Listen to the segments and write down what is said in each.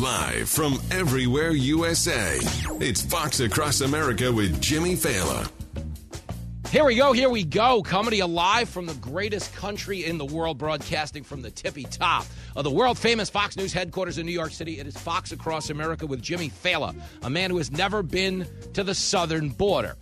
Live from everywhere USA, it's Fox Across America with Jimmy Failla. Here we go, here we go. Comedy alive from the greatest country in the world, broadcasting from the tippy top of the world famous Fox News headquarters in New York City. It is Fox Across America with Jimmy Failla, a man who has never been to the southern border.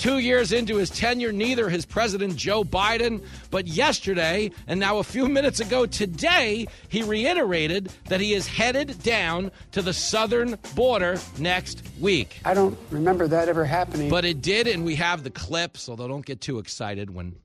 Two years into his tenure, neither has President Joe Biden, but yesterday, and now a few minutes ago today, he reiterated that he is headed down to the southern border next week. I don't remember that ever happening. But it did, and we have the clips, although don't get too excited when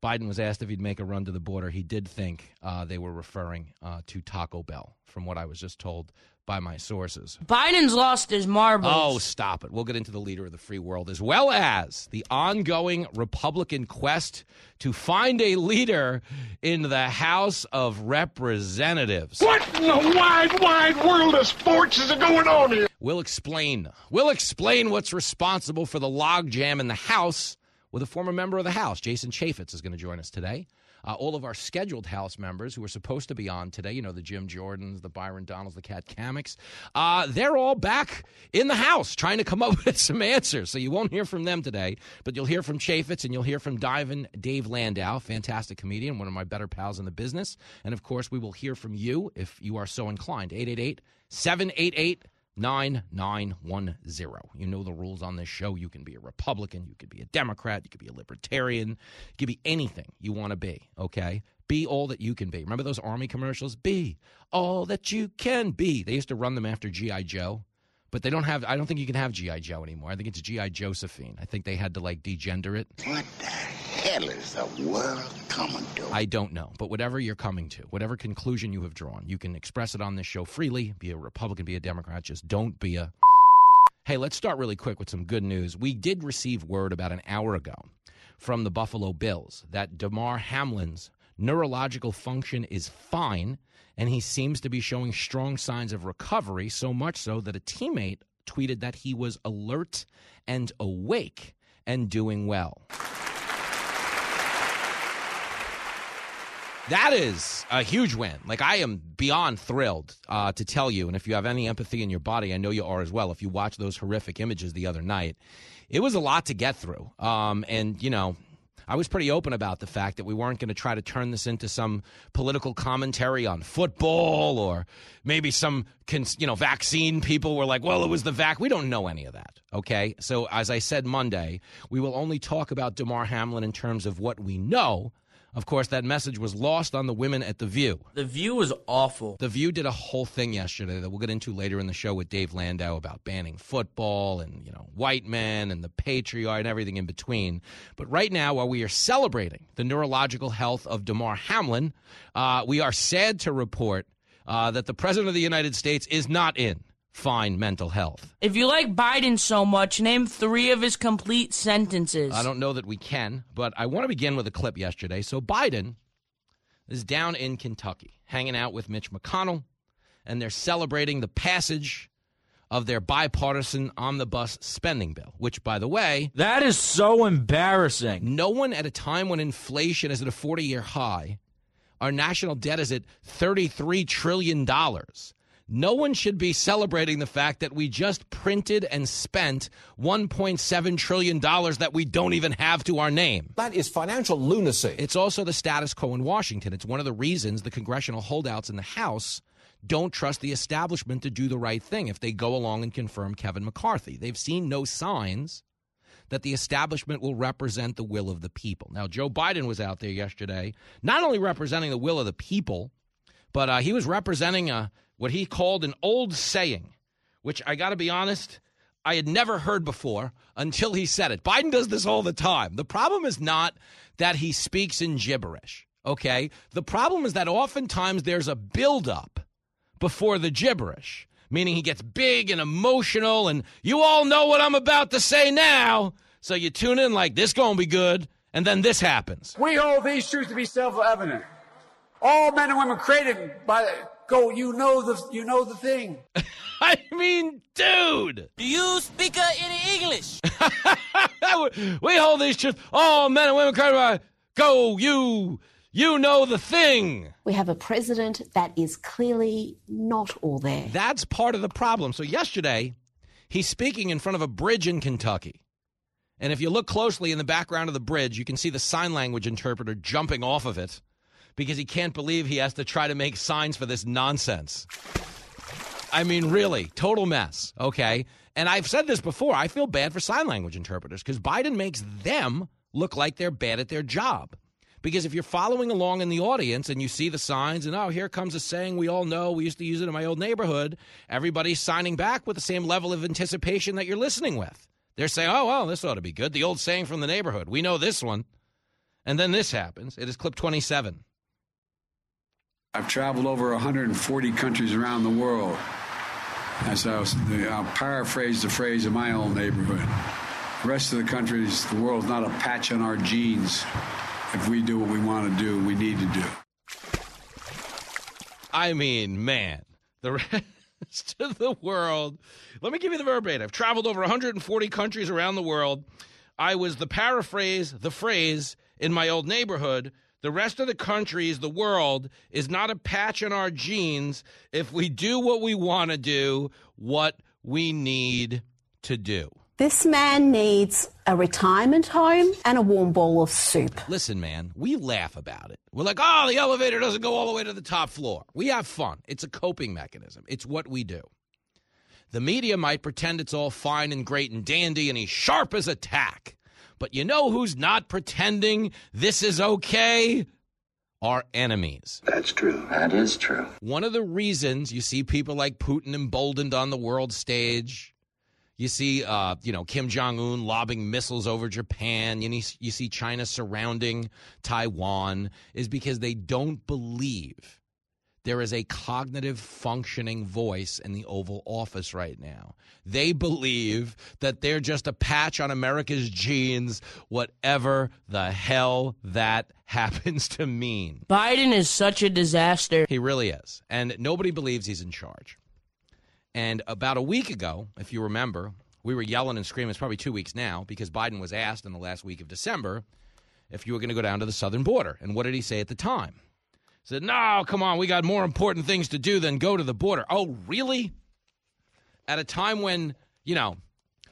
Biden was asked if he'd make a run to the border. He did think uh, they were referring uh, to Taco Bell, from what I was just told by my sources. Biden's lost his marbles. Oh, stop it. We'll get into the leader of the free world as well as the ongoing Republican quest to find a leader in the House of Representatives. What in the wide, wide world of sports is going on here? We'll explain. We'll explain what's responsible for the logjam in the House with a former member of the House. Jason Chaffetz is going to join us today. Uh, all of our scheduled House members who are supposed to be on today, you know, the Jim Jordans, the Byron Donalds, the Kat Cammack, uh, they're all back in the House trying to come up with some answers. So you won't hear from them today, but you'll hear from Chaffetz and you'll hear from Divan Dave Landau, fantastic comedian, one of my better pals in the business. And of course, we will hear from you if you are so inclined. 888 788 9910. You know the rules on this show. You can be a Republican, you could be a Democrat, you could be a Libertarian, you could be anything you want to be, okay? Be all that you can be. Remember those Army commercials? Be all that you can be. They used to run them after G.I. Joe, but they don't have, I don't think you can have G.I. Joe anymore. I think it's G.I. Josephine. I think they had to like degender it. What the hell is the world coming to? I don't know, but whatever you're coming to, whatever conclusion you have drawn, you can express it on this show freely. Be a Republican, be a Democrat, just don't be a. Hey, let's start really quick with some good news. We did receive word about an hour ago from the Buffalo Bills that Damar Hamlin's neurological function is fine, and he seems to be showing strong signs of recovery, so much so that a teammate tweeted that he was alert and awake and doing well. That is a huge win. Like I am beyond thrilled uh, to tell you, and if you have any empathy in your body, I know you are as well. If you watch those horrific images the other night, it was a lot to get through. Um, and you know, I was pretty open about the fact that we weren't going to try to turn this into some political commentary on football or maybe some you know vaccine people were like, well, it was the vac. We don't know any of that. Okay, so as I said Monday, we will only talk about Damar Hamlin in terms of what we know. Of course, that message was lost on the women at The View. The View was awful. The View did a whole thing yesterday that we'll get into later in the show with Dave Landau about banning football and, you know, white men and the patriarch and everything in between. But right now, while we are celebrating the neurological health of Damar Hamlin, uh, we are sad to report uh, that the President of the United States is not in fine mental health. If you like Biden so much, name three of his complete sentences. I don't know that we can, but I want to begin with a clip yesterday. So Biden is down in Kentucky hanging out with Mitch McConnell, and they're celebrating the passage of their bipartisan omnibus spending bill, which, by the way, That is so embarrassing. no one at a time when inflation is at a 40 year high, our national debt is at $33 trillion. No one should be celebrating the fact that we just printed and spent $1.7 trillion that we don't even have to our name. That is financial lunacy. It's also the status quo in Washington. It's one of the reasons the congressional holdouts in the House don't trust the establishment to do the right thing if they go along and confirm Kevin McCarthy. They've seen no signs that the establishment will represent the will of the people. Now, Joe Biden was out there yesterday, not only representing the will of the people, but uh, he was representing a, what he called an old saying, which I got to be honest, I had never heard before until he said it. Biden does this all the time. The problem is not that he speaks in gibberish. Okay? The problem is that oftentimes there's a buildup before the gibberish, meaning he gets big and emotional, and you all know what I'm about to say now. So you tune in like this gonna be good, and then this happens. We hold these truths to be self-evident. All men and women created by go. You know the you know the thing. I mean, dude. Do you speak uh, any English? we hold these truths. All men and women cry, by go. You you know the thing. We have a president that is clearly not all there. That's part of the problem. So yesterday, he's speaking in front of a bridge in Kentucky. And if you look closely in the background of the bridge, you can see the sign language interpreter jumping off of it because he can't believe he has to try to make signs for this nonsense. I mean, really, total mess, okay? And I've said this before. I feel bad for sign language interpreters because Biden makes them look like they're bad at their job. Because if you're following along in the audience and you see the signs and, oh, here comes a saying we all know, we used to use it in my old neighborhood, everybody's signing back with the same level of anticipation that you're listening with. They're saying, oh, well, this ought to be good. The old saying from the neighborhood. We know this one. And then this happens. It is clip 27. I've traveled over 140 countries around the world. As I was, I'll paraphrase the phrase of my own neighborhood. The rest of the countries, the world's not a patch on our genes. If we do what we want to do, we need to do. I mean, man, the rest of the world. Let me give you the verbatim. I've traveled over 140 countries around the world. I was the paraphrase, the phrase in my old neighborhood. The rest of the countries, the world, is not a patch on our genes if we do what we want to do, what we need to do. This man needs a retirement home and a warm bowl of soup. Listen, man, we laugh about it. We're like, oh, the elevator doesn't go all the way to the top floor. We have fun. It's a coping mechanism, it's what we do. The media might pretend it's all fine and great and dandy and he's sharp as a tack. But you know who's not pretending this is okay? Our enemies. That's true. That is true. One of the reasons you see people like Putin emboldened on the world stage, you see, uh, you know, Kim Jong Un lobbing missiles over Japan. You, you see China surrounding Taiwan, is because they don't believe there is a cognitive functioning voice in the Oval Office right now. They believe that they're just a patch on America's genes, whatever the hell that happens to mean. Biden is such a disaster. He really is. And nobody believes he's in charge. And about a week ago, if you remember, we were yelling and screaming. It's probably two weeks now because Biden was asked in the last week of December if you were going to go down to the southern border. And what did he say at the time? Said, No, come on, we got more important things to do than go to the border. Oh, really? At a time when, you know,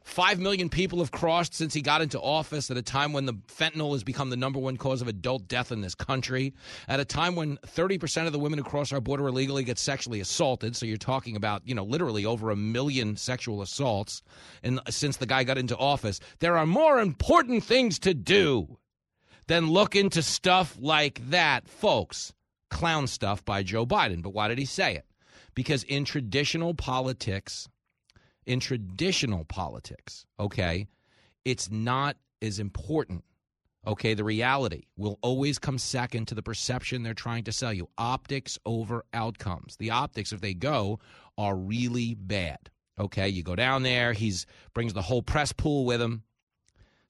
Five million people have crossed since he got into office at a time when the fentanyl has become the number one cause of adult death in this country. At a time when 30% of the women who cross our border illegally get sexually assaulted. So you're talking about, you know, literally over a million sexual assaults. And since the guy got into office, there are more important things to do than look into stuff like that, folks. Clown stuff by Joe Biden. But why did he say it? Because in traditional politics, in traditional politics, okay, it's not as important. Okay, the reality will always come second to the perception they're trying to sell you. Optics over outcomes. The optics, if they go, are really bad. Okay, you go down there, he's brings the whole press pool with him.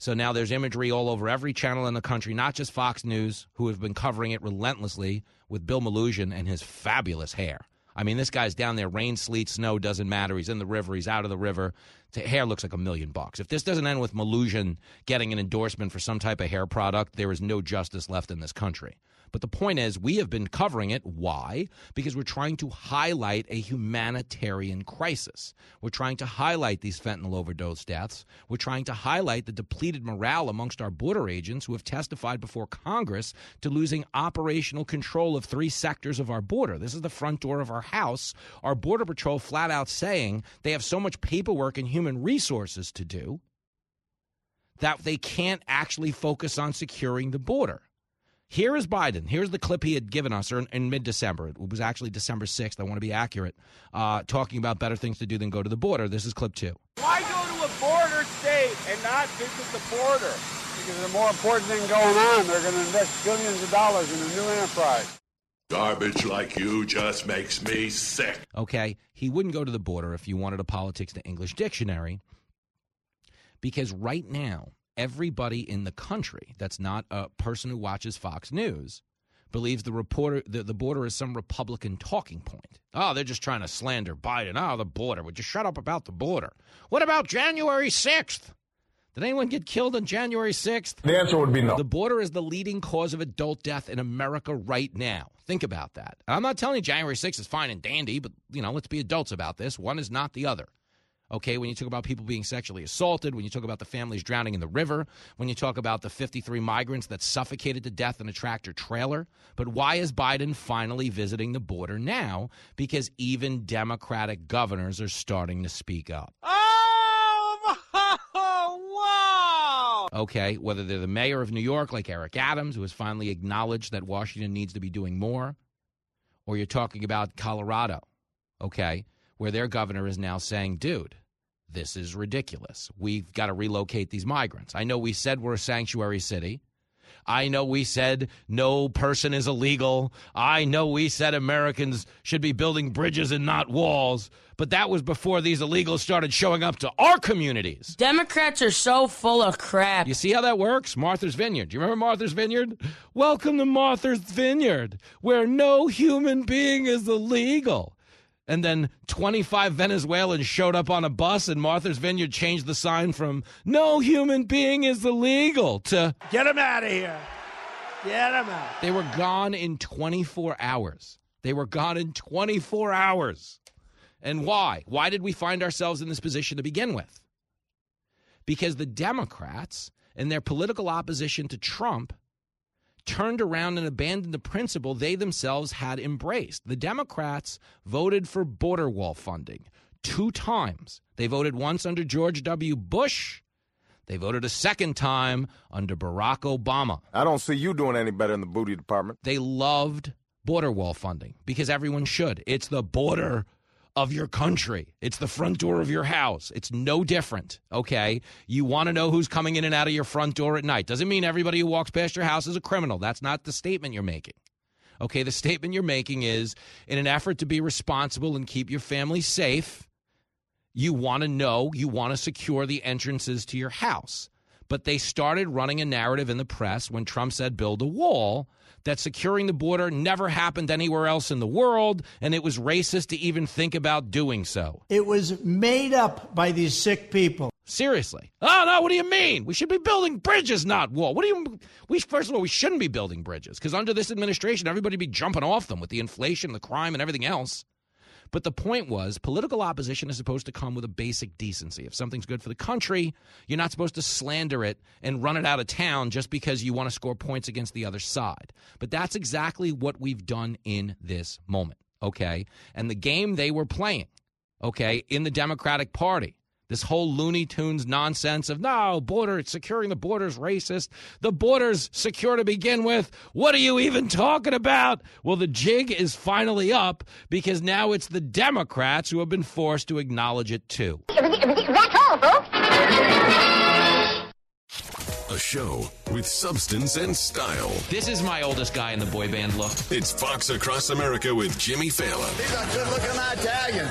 So now there's imagery all over every channel in the country, not just Fox News, who have been covering it relentlessly with Bill Melugin and his fabulous hair. I mean, this guy's down there, rain, sleet, snow, doesn't matter. He's in the river, he's out of the river. The hair looks like a million bucks. If this doesn't end with Melugin getting an endorsement for some type of hair product, there is no justice left in this country. But the point is, we have been covering it. Why? Because we're trying to highlight a humanitarian crisis. We're trying to highlight these fentanyl overdose deaths. We're trying to highlight the depleted morale amongst our border agents who have testified before Congress to losing operational control of three sectors of our border. This is the front door of our house. Our Border Patrol flat out saying they have so much paperwork and human resources to do that they can't actually focus on securing the border. Here is Biden. Here's the clip he had given us in, in mid December. It was actually December 6th. I want to be accurate, uh, talking about better things to do than go to the border. This is clip two. Why go to a border state and not visit the border? Because there's a more important thing going on. They're going to invest billions of dollars in a new enterprise. Garbage like you just makes me sick. Okay, he wouldn't go to the border if you wanted a politics to English dictionary because right now, everybody in the country that's not a person who watches Fox News believes the reporter the, the border is some Republican talking point. Oh, they're just trying to slander Biden. Oh, the border. Would you shut up about the border? What about January 6th? Did anyone get killed on January 6th? The answer would be no. The border is the leading cause of adult death in America right now. Think about that. I'm not telling you January 6th is fine and dandy, but you know, let's be adults about this. One is not the other. Okay, when you talk about people being sexually assaulted, when you talk about the families drowning in the river, when you talk about the 53 migrants that suffocated to death in a tractor trailer. But why is Biden finally visiting the border now? Because even Democratic governors are starting to speak up. Oh, wow! Okay, whether they're the mayor of New York, like Eric Adams, who has finally acknowledged that Washington needs to be doing more, or you're talking about Colorado, okay, where their governor is now saying, dude, this is ridiculous. We've got to relocate these migrants. I know we said we're a sanctuary city. I know we said no person is illegal. I know we said Americans should be building bridges and not walls. But that was before these illegals started showing up to our communities. Democrats are so full of crap. You see how that works? Martha's Vineyard. Do you remember Martha's Vineyard? Welcome to Martha's Vineyard, where no human being is illegal. And then 25 Venezuelans showed up on a bus, and Martha's Vineyard changed the sign from no human being is illegal to get them out of here. Get them out. They were gone in 24 hours. They were gone in 24 hours. And why? Why did we find ourselves in this position to begin with? Because the Democrats and their political opposition to Trump turned around and abandoned the principle they themselves had embraced. The Democrats voted for border wall funding two times. They voted once under George W. Bush. They voted a second time under Barack Obama. I don't see you doing any better in the booty department. They loved border wall funding because everyone should. It's the border of your country. It's the front door of your house. It's no different, okay? You want to know who's coming in and out of your front door at night. Doesn't mean everybody who walks past your house is a criminal. That's not the statement you're making. Okay, the statement you're making is in an effort to be responsible and keep your family safe, you want to know, you want to secure the entrances to your house. But they started running a narrative in the press when Trump said build a wall that securing the border never happened anywhere else in the world, and it was racist to even think about doing so. It was made up by these sick people. Seriously. Oh no, what do you mean? We should be building bridges, not wall. What do you we first of all, we shouldn't be building bridges because under this administration everybody be jumping off them with the inflation, the crime and everything else. But the point was, political opposition is supposed to come with a basic decency. If something's good for the country, you're not supposed to slander it and run it out of town just because you want to score points against the other side. But that's exactly what we've done in this moment, okay? And the game they were playing, okay, in the Democratic Party this whole Looney Tunes nonsense of no border securing the border's racist. The border's secure to begin with. What are you even talking about? Well, the jig is finally up because now it's the Democrats who have been forced to acknowledge it too. That's all, folks. A show with substance and style. This is my oldest guy in the boy band look. It's Fox Across America with Jimmy Failla. He's a good looking Italian.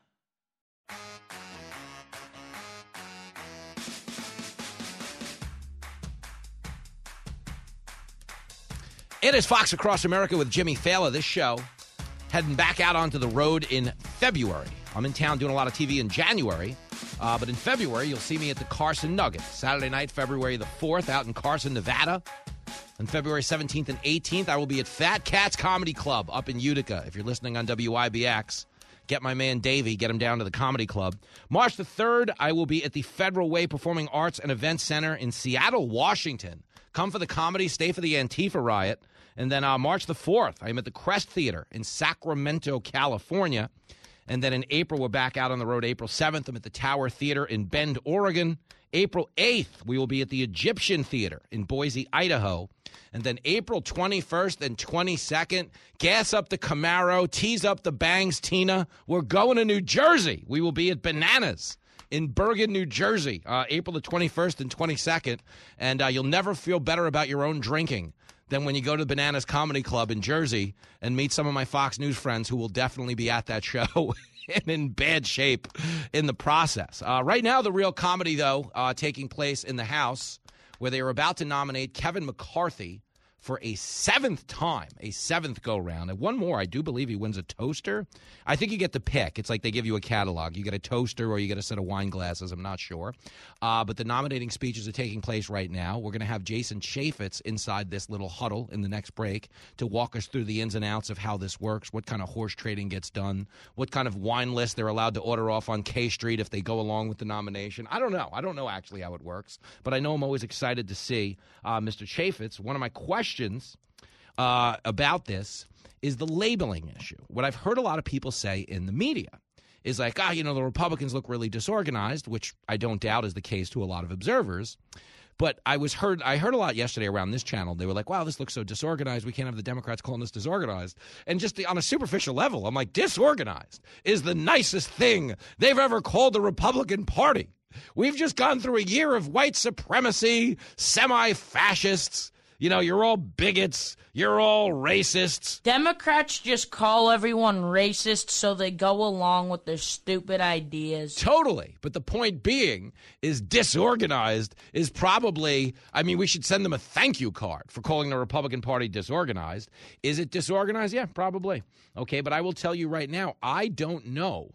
It is Fox Across America with Jimmy Failla. This show heading back out onto the road in February. I'm in town doing a lot of TV in January, uh, but in February you'll see me at the Carson Nugget. Saturday night, February the 4th, out in Carson, Nevada. On February 17th and 18th, I will be at Fat Cats Comedy Club up in Utica. If you're listening on WIBX, get my man Davey, get him down to the Comedy Club. March the 3rd, I will be at the Federal Way Performing Arts and Events Center in Seattle, Washington. Come for the comedy, stay for the Antifa riot. And then uh, March the 4th, I'm at the Crest Theater in Sacramento, California. And then in April, we're back out on the road. April 7th, I'm at the Tower Theater in Bend, Oregon. April 8th, we will be at the Egyptian Theater in Boise, Idaho. And then April 21st and 22nd, gas up the Camaro, tease up the bangs, Tina. We're going to New Jersey. We will be at Bananas in Bergen, New Jersey, uh, April the 21st and 22nd. And uh, you'll never feel better about your own drinking than when you go to the Bananas Comedy Club in Jersey and meet some of my Fox News friends who will definitely be at that show. and in bad shape in the process. Uh, right now, the real comedy, though, uh, taking place in the House, where they are about to nominate Kevin McCarthy for a seventh time, a seventh go round. And one more, I do believe he wins a toaster. I think you get the pick. It's like they give you a catalog. You get a toaster or you get a set of wine glasses. I'm not sure. Uh, but the nominating speeches are taking place right now. We're going to have Jason Chaffetz inside this little huddle in the next break to walk us through the ins and outs of how this works, what kind of horse trading gets done, what kind of wine list they're allowed to order off on K Street if they go along with the nomination. I don't know. I don't know actually how it works, but I know I'm always excited to see uh, Mr. Chaffetz. One of my questions questions uh, about this is the labeling issue. What I've heard a lot of people say in the media is like, ah, you know, the Republicans look really disorganized, which I don't doubt is the case to a lot of observers. But I was heard I heard a lot yesterday around this channel. They were like, "Wow, this looks so disorganized. We can't have the Democrats calling this disorganized." And just the, on a superficial level, I'm like, "Disorganized is the nicest thing they've ever called the Republican Party." We've just gone through a year of white supremacy, semi-fascists, you know, you're all bigots, you're all racists. Democrats just call everyone racist so they go along with their stupid ideas. Totally. But the point being is disorganized is probably, I mean, we should send them a thank you card for calling the Republican Party disorganized. Is it disorganized? Yeah, probably. Okay, but I will tell you right now, I don't know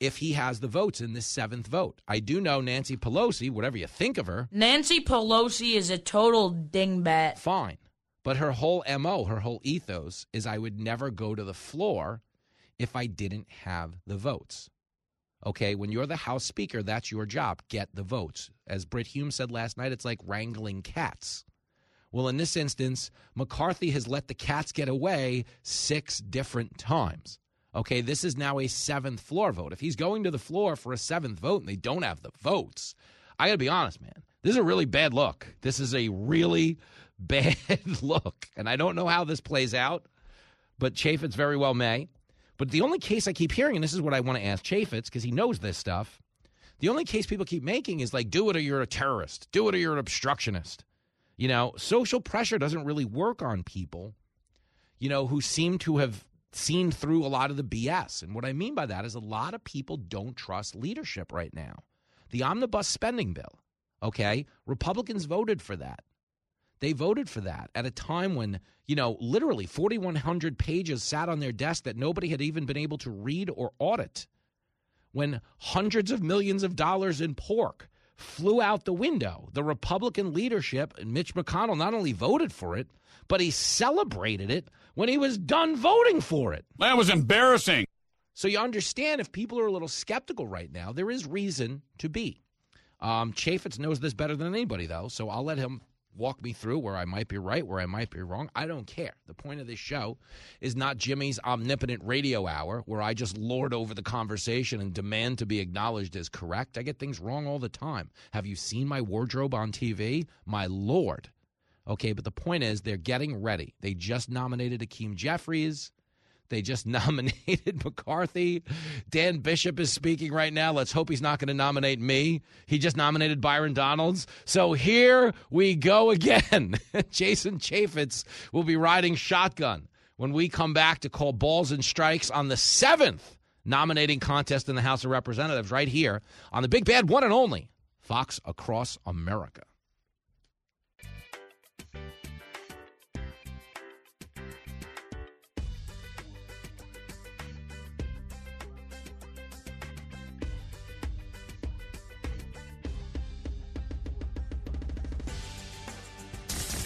if he has the votes in this seventh vote. I do know Nancy Pelosi, whatever you think of her. Nancy Pelosi is a total dingbat. Fine. But her whole MO, her whole ethos is I would never go to the floor if I didn't have the votes. Okay, when you're the House Speaker, that's your job. Get the votes. As Brit Hume said last night, it's like wrangling cats. Well, in this instance, McCarthy has let the cats get away six different times. Okay, this is now a seventh floor vote. If he's going to the floor for a seventh vote and they don't have the votes, I got to be honest, man. This is a really bad look. This is a really bad look. And I don't know how this plays out, but Chaffetz very well may. But the only case I keep hearing, and this is what I want to ask Chaffetz because he knows this stuff, the only case people keep making is like, do it or you're a terrorist, do it or you're an obstructionist. You know, social pressure doesn't really work on people, you know, who seem to have seen through a lot of the BS. And what I mean by that is a lot of people don't trust leadership right now. The omnibus spending bill, okay? Republicans voted for that. They voted for that at a time when, you know, literally 4,100 pages sat on their desk that nobody had even been able to read or audit. When hundreds of millions of dollars in pork flew out the window, the Republican leadership and Mitch McConnell not only voted for it, but he celebrated it when he was done voting for it. That was embarrassing. So you understand if people are a little skeptical right now, there is reason to be. Um, Chaffetz knows this better than anybody, though, so I'll let him walk me through where I might be right, where I might be wrong. I don't care. The point of this show is not Jimmy's omnipotent radio hour where I just lord over the conversation and demand to be acknowledged as correct. I get things wrong all the time. Have you seen my wardrobe on TV? My lord. Okay, but the point is they're getting ready. They just nominated Hakeem Jeffries. They just nominated McCarthy. Dan Bishop is speaking right now. Let's hope he's not going to nominate me. He just nominated Byron Donalds. So here we go again. Jason Chaffetz will be riding shotgun when we come back to call balls and strikes on the seventh nominating contest in the House of Representatives right here on the big bad one and only Fox Across America.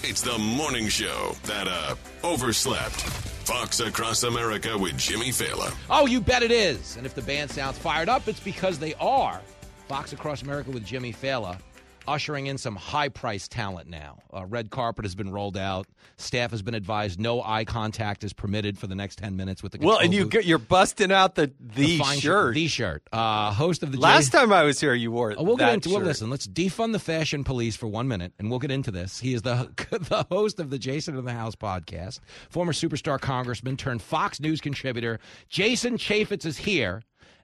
It's the morning show that uh overslept. Fox Across America with Jimmy Failla. Oh, you bet it is. And if the band sounds fired up, it's because they are. Fox Across America with Jimmy Failla. Ushering in some high price talent now. Uh, red carpet has been rolled out. Staff has been advised no eye contact is permitted for the next 10 minutes with the Well, and you booth. you're busting out the the, fine shirt. The shirt. Uh, host of the Last J- time I was here, you wore Oh, we'll that get into. Well, shirt. listen, let's defund the fashion police for one minute, and we'll get into this. He is the the host of the Jason in the House podcast, former superstar congressman turned Fox News contributor. Jason Chaffetz is here,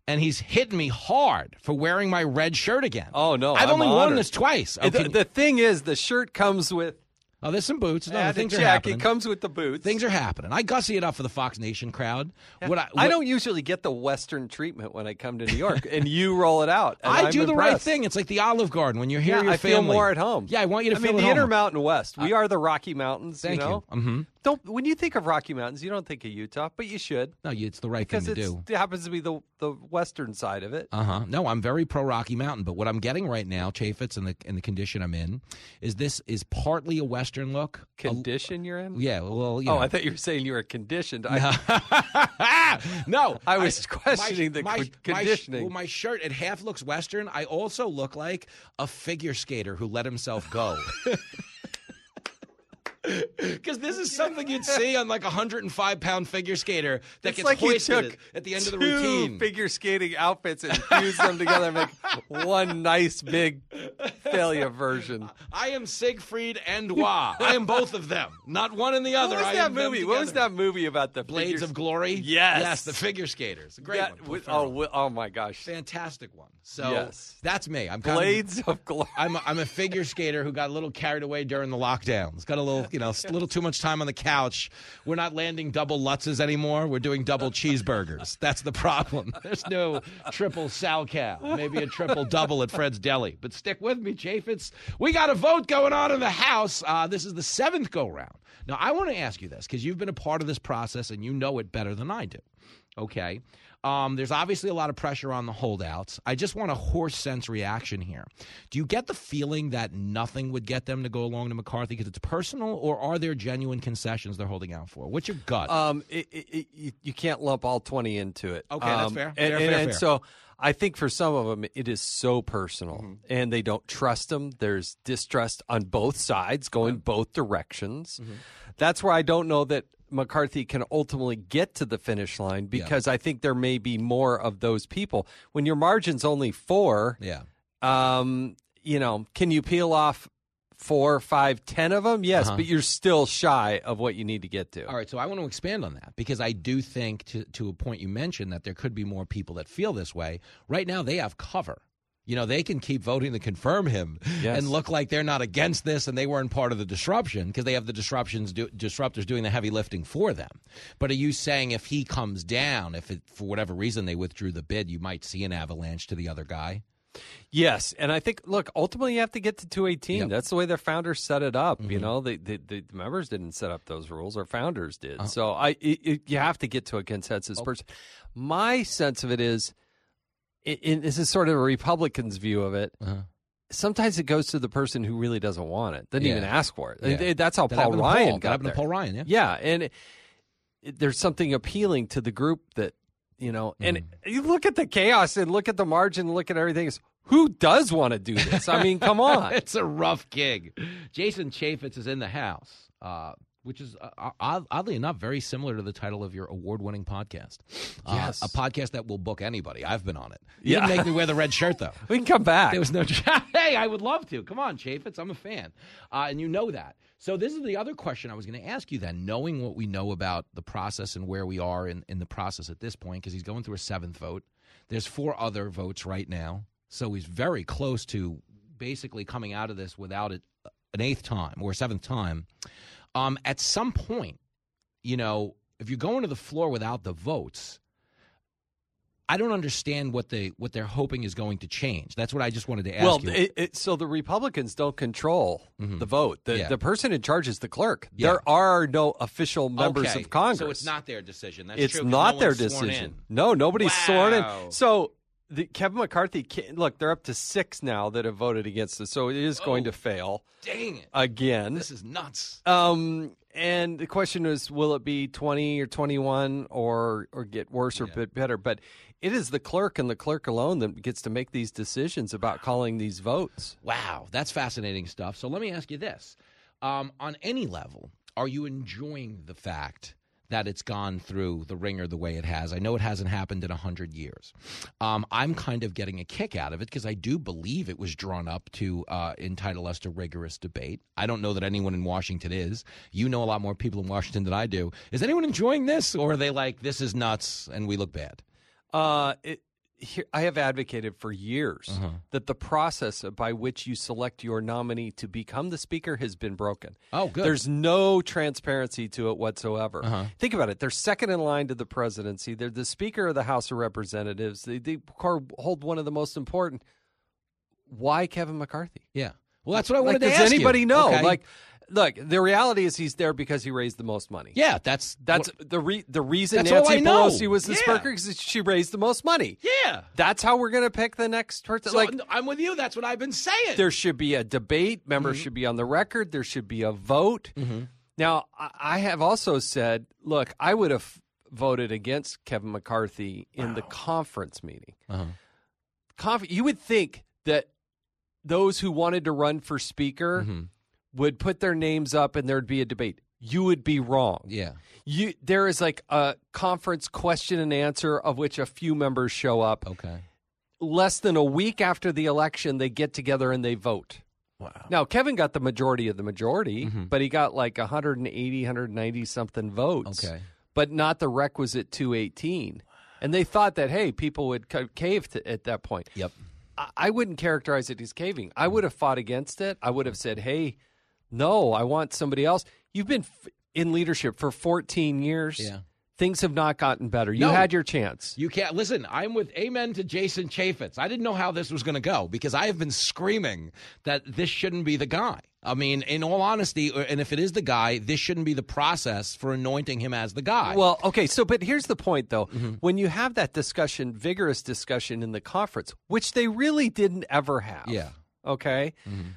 and he's hitting me hard for wearing my red shirt again. Oh no, I've I'm only worn this twice. The, the thing is, the shirt comes with Oh, there's some boots. No, things are happening. Comes with the boots. Things are happening. I gussy it up for the Fox Nation crowd. What I, I don't usually get the Western treatment when I come to New York, and you roll it out. I I'm do the right thing. It's like the Olive Garden when you're here. Yeah, your I feel more at home. Yeah, I want you to I feel mean, at the home. Intermountain West. We are the Rocky Mountains. Thank you know. you. Mm-hmm. Don't when you think of Rocky Mountains, you don't think of Utah, but you should No, it's the right because thing to do. it happens to be the the western side of it. Uh huh. No, I'm very pro Rocky Mountain, but what I'm getting right now, Chaffetz, and the in the condition I'm in, is this is partly a Western look. A- Condition you're in? yeah. Well, you Oh, know. I thought you were saying you were conditioned. I, no, I was questioning the my, co- my conditioning. well, my shirt it half looks Western. I also look like a figure skater who let himself go. Because this is something you'd see on like a 105 pound figure skater that it's gets like hoisted took at the end of the two routine. figure skating outfits and fused them together and make one nice big failure version. I am Siegfried and Wah. I am both of them, not one and the other. What was that movie? What was that movie about the Blades of Glory? Yes. Yes, the figure skaters. A great That one. Ferrell. oh, oh my gosh! fantastic one. So Yes. that's me. I'm kind Blades of, of Glory. I'm a, I'm a figure skater who got a little carried away during the lockdowns. Got a little, you know, a little too much time on the couch. We're not landing double Lutzes anymore. We're doing double cheeseburgers. That's the problem. There's no triple Salchow. Maybe a triple double at Fred's Deli. But stick with me, Chaffetz. We got a vote going on in the House. Uh, this is the seventh go round. Now, I want to ask you this because you've been a part of this process and you know it better than I do. Okay. Um, there's obviously a lot of pressure on the holdouts. I just want a horse sense reaction here. Do you get the feeling that nothing would get them to go along to McCarthy because it's personal, or are there genuine concessions they're holding out for? What's your gut? Um, it, it, it, you- can't lump all twenty into it. Okay, that's Um, fair. And, Fair, and- fair, and fair. so I think for some of them, it is so personal, Mm-hmm. and they don't trust them. There's distrust on both sides, going both directions. Mm-hmm. That's where I don't know that McCarthy can ultimately get to the finish line because I think there may be more of those people. When your margin's only four, yeah. um, you know, can you peel off four, five, ten of them? Yes, Uh-huh. but you're still shy of what you need to get to. All right, so I want to expand on that because I do think, to, to a point you mentioned, that there could be more people that feel this way. Right now, they have cover. You know, they can keep voting to confirm him Yes. and look like they're not against this and they weren't part of the disruption because they have the disruptions do, disruptors doing the heavy lifting for them. But are you saying if he comes down, if it, for whatever reason they withdrew the bid, you might see an avalanche to the other guy? Yes, and I think look, ultimately you have to get to 218. Yep. That's the way their founders set it up. You Mhm. know, the, the the members didn't set up those rules; our founders did. Uh-huh. So I, it, it, you have to get to a consensus person. My sense of it is, this is sort of a Republican's view of it. Uh-huh. Sometimes it goes to the person who really doesn't want it, doesn't Yeah. even ask for it. Yeah. That's how That Paul happened to Ryan Paul. That got happened to there. Paul Ryan, yeah. yeah, and it, there's something appealing to the group that you know. And Mm-hmm. you look at the chaos and look at the margin, look at everything. It's, who does want to do this? I mean, come on. it's a rough gig. Jason Chaffetz is in the house, uh, which is uh, odd- oddly enough very similar to the title of your award-winning podcast. Uh, Yes. a podcast that will book anybody. I've been on it. You Yeah. didn't make me wear the red shirt though. We can come back. There was no. hey, I would love to. Come on, Chaffetz. I'm a fan, uh, and you know that. So this is the other question I was going to ask you. Then, knowing what we know about the process and where we are in, in the process at this point, because he's going through a seventh vote. There's four other votes right now, so he's very close to basically coming out of this without it an eighth time or a seventh time. Um, at some point, you know, if you're going to the floor without the votes. I don't understand what they what they're hoping is going to change. That's what I just wanted to ask well, you. it, it, so the Republicans don't control the vote. The, Yeah. the person in charge is the clerk. Yeah. There are no official members Okay, of Congress. So it's not their decision. That's it's true, not no their decision. No, nobody's sworn in. So the Kevin McCarthy. Look, they're up to six now that have voted against us, so it is going Oh. to fail Dang it. again. This is nuts. Um, and the question is, will it be twenty or twenty-one, or or get worse or bit better? But it is the clerk and the clerk alone that gets to make these decisions about calling these votes. Wow, that's fascinating stuff. So let me ask you this: um, on any level, are you enjoying the fact that it's gone through the ringer the way it has? I know it hasn't happened in a hundred years. Um, I'm kind of getting a kick out of it because I do believe it was drawn up to uh, entitle us to rigorous debate. I don't know that anyone in Washington is. You know a lot more people in Washington than I do. Is anyone enjoying this, or are they like, "This is nuts" and we look bad? Uh, it, here, I have advocated for years Uh-huh. that the process by which you select your nominee to become the speaker has been broken. Oh, good. There's no transparency to it whatsoever. Uh-huh. Think about it. They're second in line to the presidency. They're the Speaker of the House of Representatives. They, they hold one of the most important. Why Kevin McCarthy? Yeah. Well, that's what I wanted like, to does ask you. anybody know? Okay. Like, look, the reality is he's there because he raised the most money. Yeah, that's That's the re- the reason Nancy Pelosi was the Yeah. speaker because she raised the most money. Yeah. That's how we're going to pick the next person. So, like, I'm with you. That's what I've been saying. there should be a debate. Members Mm-hmm. should be on the record. There should be a vote. Now, I have also said, look, I would have voted against Kevin McCarthy in the conference meeting. Uh-huh. Conf- you would think that those who wanted to run for speaker Mm-hmm. Would put their names up and there'd be a debate. You would be wrong. Yeah. You there is like a conference question and answer of which a few members show up. Okay. Less than a week after the election, they get together and they vote. Wow. Now, Kevin got the majority of the majority, Mm-hmm. but he got like 180, 190 something votes. Okay. But not the requisite 218. And they thought that, hey, people would cave to, at that point. Yep. I, I wouldn't characterize it as caving. I would have fought against it. I would have said, hey, no, I want somebody else. You've been f- in leadership for 14 years. Yeah. Things have not gotten better. You No. had your chance. You can't listen. I'm with Amen to Jason Chaffetz. I didn't know how this was going to go because I have been screaming that this shouldn't be the guy. I mean, in all honesty, and if it is the guy, this shouldn't be the process for anointing him as the guy. Well, okay, so but here's the point though. Mm-hmm. When you have that discussion, vigorous discussion in the conference, which they really didn't ever have. Yeah. Okay. Mm-hmm.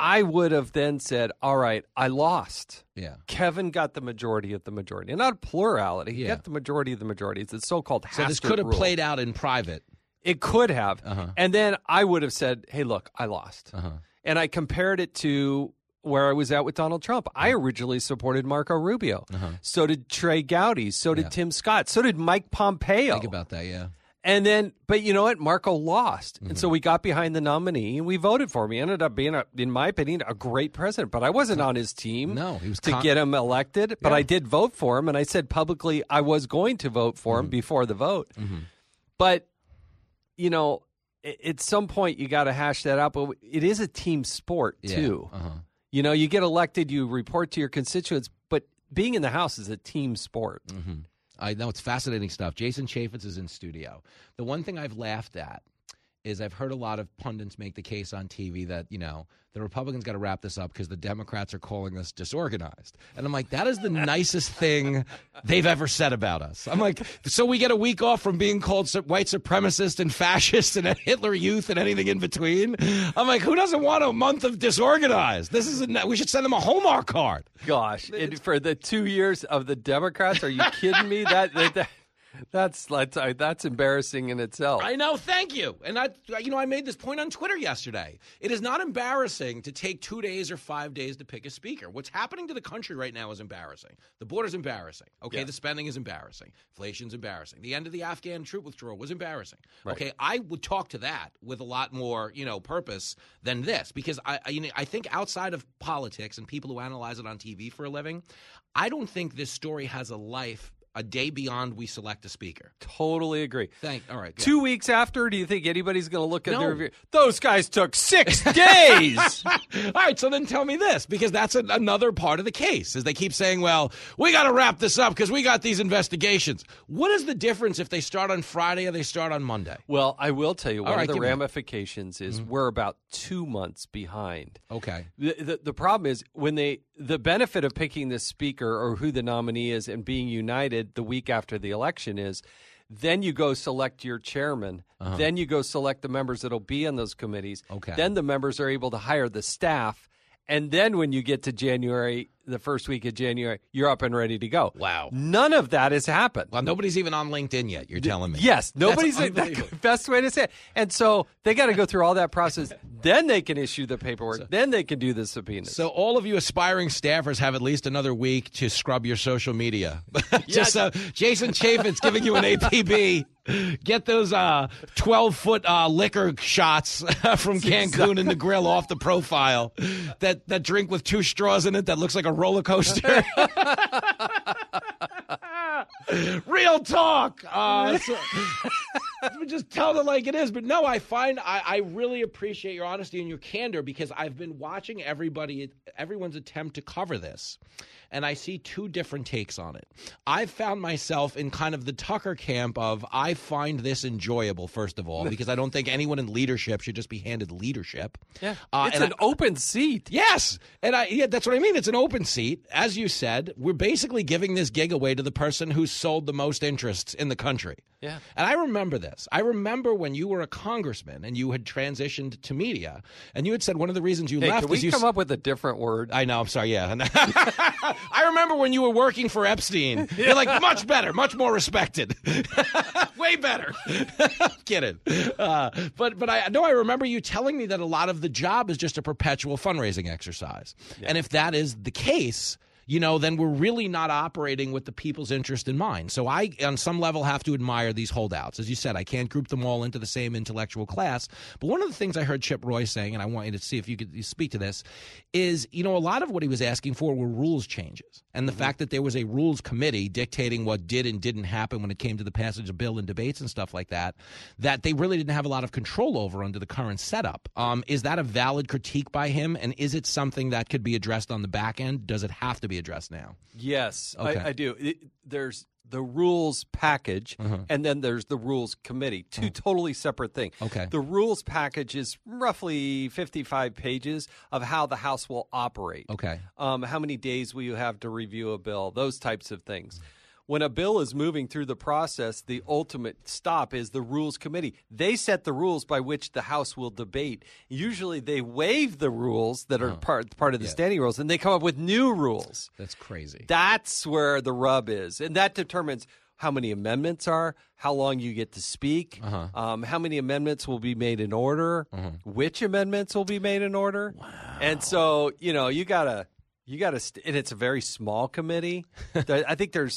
I would have then said, "All right, I lost." yeah. Kevin got the majority of the majority, and not a plurality. He Yeah. got the majority of the majority. It's the so-called. So this could have rule. played out in private. It could have, Uh-huh. and then I would have said, "Hey, look, I lost," Uh-huh. and I compared it to where I was at with Donald Trump. I originally supported Marco Rubio. Uh-huh. So did Trey Gowdy. So did Yeah. Tim Scott. So did Mike Pompeo. Think about that. Yeah. And then, but you know what? Marco lost. And so Mm-hmm. we got behind the nominee and we voted for him. He ended up being, a, in my opinion, a great president. But I wasn't on his team No, he was to con- get him elected. But Yeah. I did vote for him. And I said publicly I was going to vote for Mm-hmm. him before the vote. But, you know, at some point you got to hash that out. But it is a team sport, Yeah. too. Uh-huh. You know, you get elected, you report to your constituents. But being in the House is a team sport. I know it's fascinating stuff. Jason Chaffetz is in studio. The one thing I've laughed at is I've heard a lot of pundits make the case on TV that, you know, the Republicans got to wrap this up because the Democrats are calling us disorganized. And I'm like, that is the nicest thing they've ever said about us. I'm like, so we get a week off from being called white supremacist and fascist and Hitler youth and anything in between. I'm like, who doesn't want a month of disorganized? This is a, we should send them a Hallmark card. Gosh, for the two years of the Democrats, are you kidding me? That, that, that that's that's that's embarrassing in itself. I know. Thank you. And I, you know, I made this point on Twitter yesterday. It is not embarrassing to take two days or five days to pick a speaker. What's happening to the country right now is embarrassing. The border's embarrassing. Okay, the spending is embarrassing. Inflation's embarrassing. The end of the Afghan troop withdrawal was embarrassing. Okay, I would talk to that with a lot more, you know, purpose than this because I, I, you know, I think outside of politics and people who analyze it on TV for a living, I don't think this story has a life a day beyond we select a speaker. Totally agree. Thank. All right. Two weeks after, do you think anybody's going to look at No. their review? Those guys took six days. All right, so then tell me this because that's another part of the case is they keep saying, "Well, we got to wrap this up because we got these investigations." What is the difference if they start on Friday or they start on Monday? well, I will tell you one right, of the give me- Mm-hmm. ramifications is we're about two months behind. Okay. The, the the problem is when they the benefit of picking the speaker or who the nominee is and being united the week after the election is Then you go select your chairman. Uh-huh. Then you go select the members that'll be on those committees. Okay. Then the members are able to hire the staff. And then when you get to January, the first week of January, you're up and ready to go. Wow. None of that has happened. Well, nobody's even on LinkedIn yet. You're telling me. Yes, nobody's. The best way to say it. And so they got to go through all that process. then they can issue the paperwork. then they can do the subpoenas. So all of you aspiring staffers have at least another week to scrub your social media. Just uh, Jason Chaffetz giving you an APB. Get those uh, 12 foot uh, liquor shots from Cancun in the grill off the profile. That that drink with two straws in it that looks like a roller coaster. Real talk. Uh, so, just tell it like it is. But no, I find I, I really appreciate your honesty and your candor because I've been watching everybody, everyone's attempt to cover this. And I see two different takes on it. I've found myself in kind of the Tucker camp of I find this enjoyable, first of all, because I don't think anyone in leadership should just be handed leadership. yeah, Uh, it's an I- open seat. Yes, and I yeah, that's what I mean. It's an open seat, as you said. We're basically giving this gig away to the person who sold the most interests in the country. Yeah. And I remember this. I remember when you were a congressman and you had transitioned to media, and you had said one of the reasons you Hey, left can we is you. come up with a different word? I know. I'm sorry. Yeah. I remember when you were working for Epstein. You're like much better, much more respected, way better. Kidding. Uh, but but I know I remember you telling me that a lot of the job is just a perpetual fundraising exercise, and if that is the case. You know, then we're really not operating with the people's interest in mind. So I, on some level, have to admire these holdouts. As you said, I can't group them all into the same intellectual class. But one of the things I heard Chip Roy saying, and I want you to see if you could speak to this, is you know a lot of what he was asking for were rules changes, and the fact that there was a rules committee dictating what did and didn't happen when it came to the passage of bill and debates and stuff like that, that they really didn't have a lot of control over under the current setup. Um, is that a valid critique by him, and is it something that could be addressed on the back end? Does it have to be addressed now? Yes, Okay. I, I do. It, there's the rules package, Uh-huh. and then there's the rules committee. 2 totally separate things. Okay. The rules package is roughly 55 pages of how the House will operate. Okay. Um, how many days will you have to review a bill? Those types of things. When a bill is moving through the process, the ultimate stop is the Rules Committee. They set the rules by which the House will debate. Usually, they waive the rules that are part part of the Yeah. standing rules, and they come up with new rules. That's crazy. That's where the rub is, and that determines how many amendments are, how long you get to speak, Uh-huh. um, how many amendments will be made in order, which amendments will be made in order, and so you know you gotta you gotta, st- and it's a very small committee. I think there's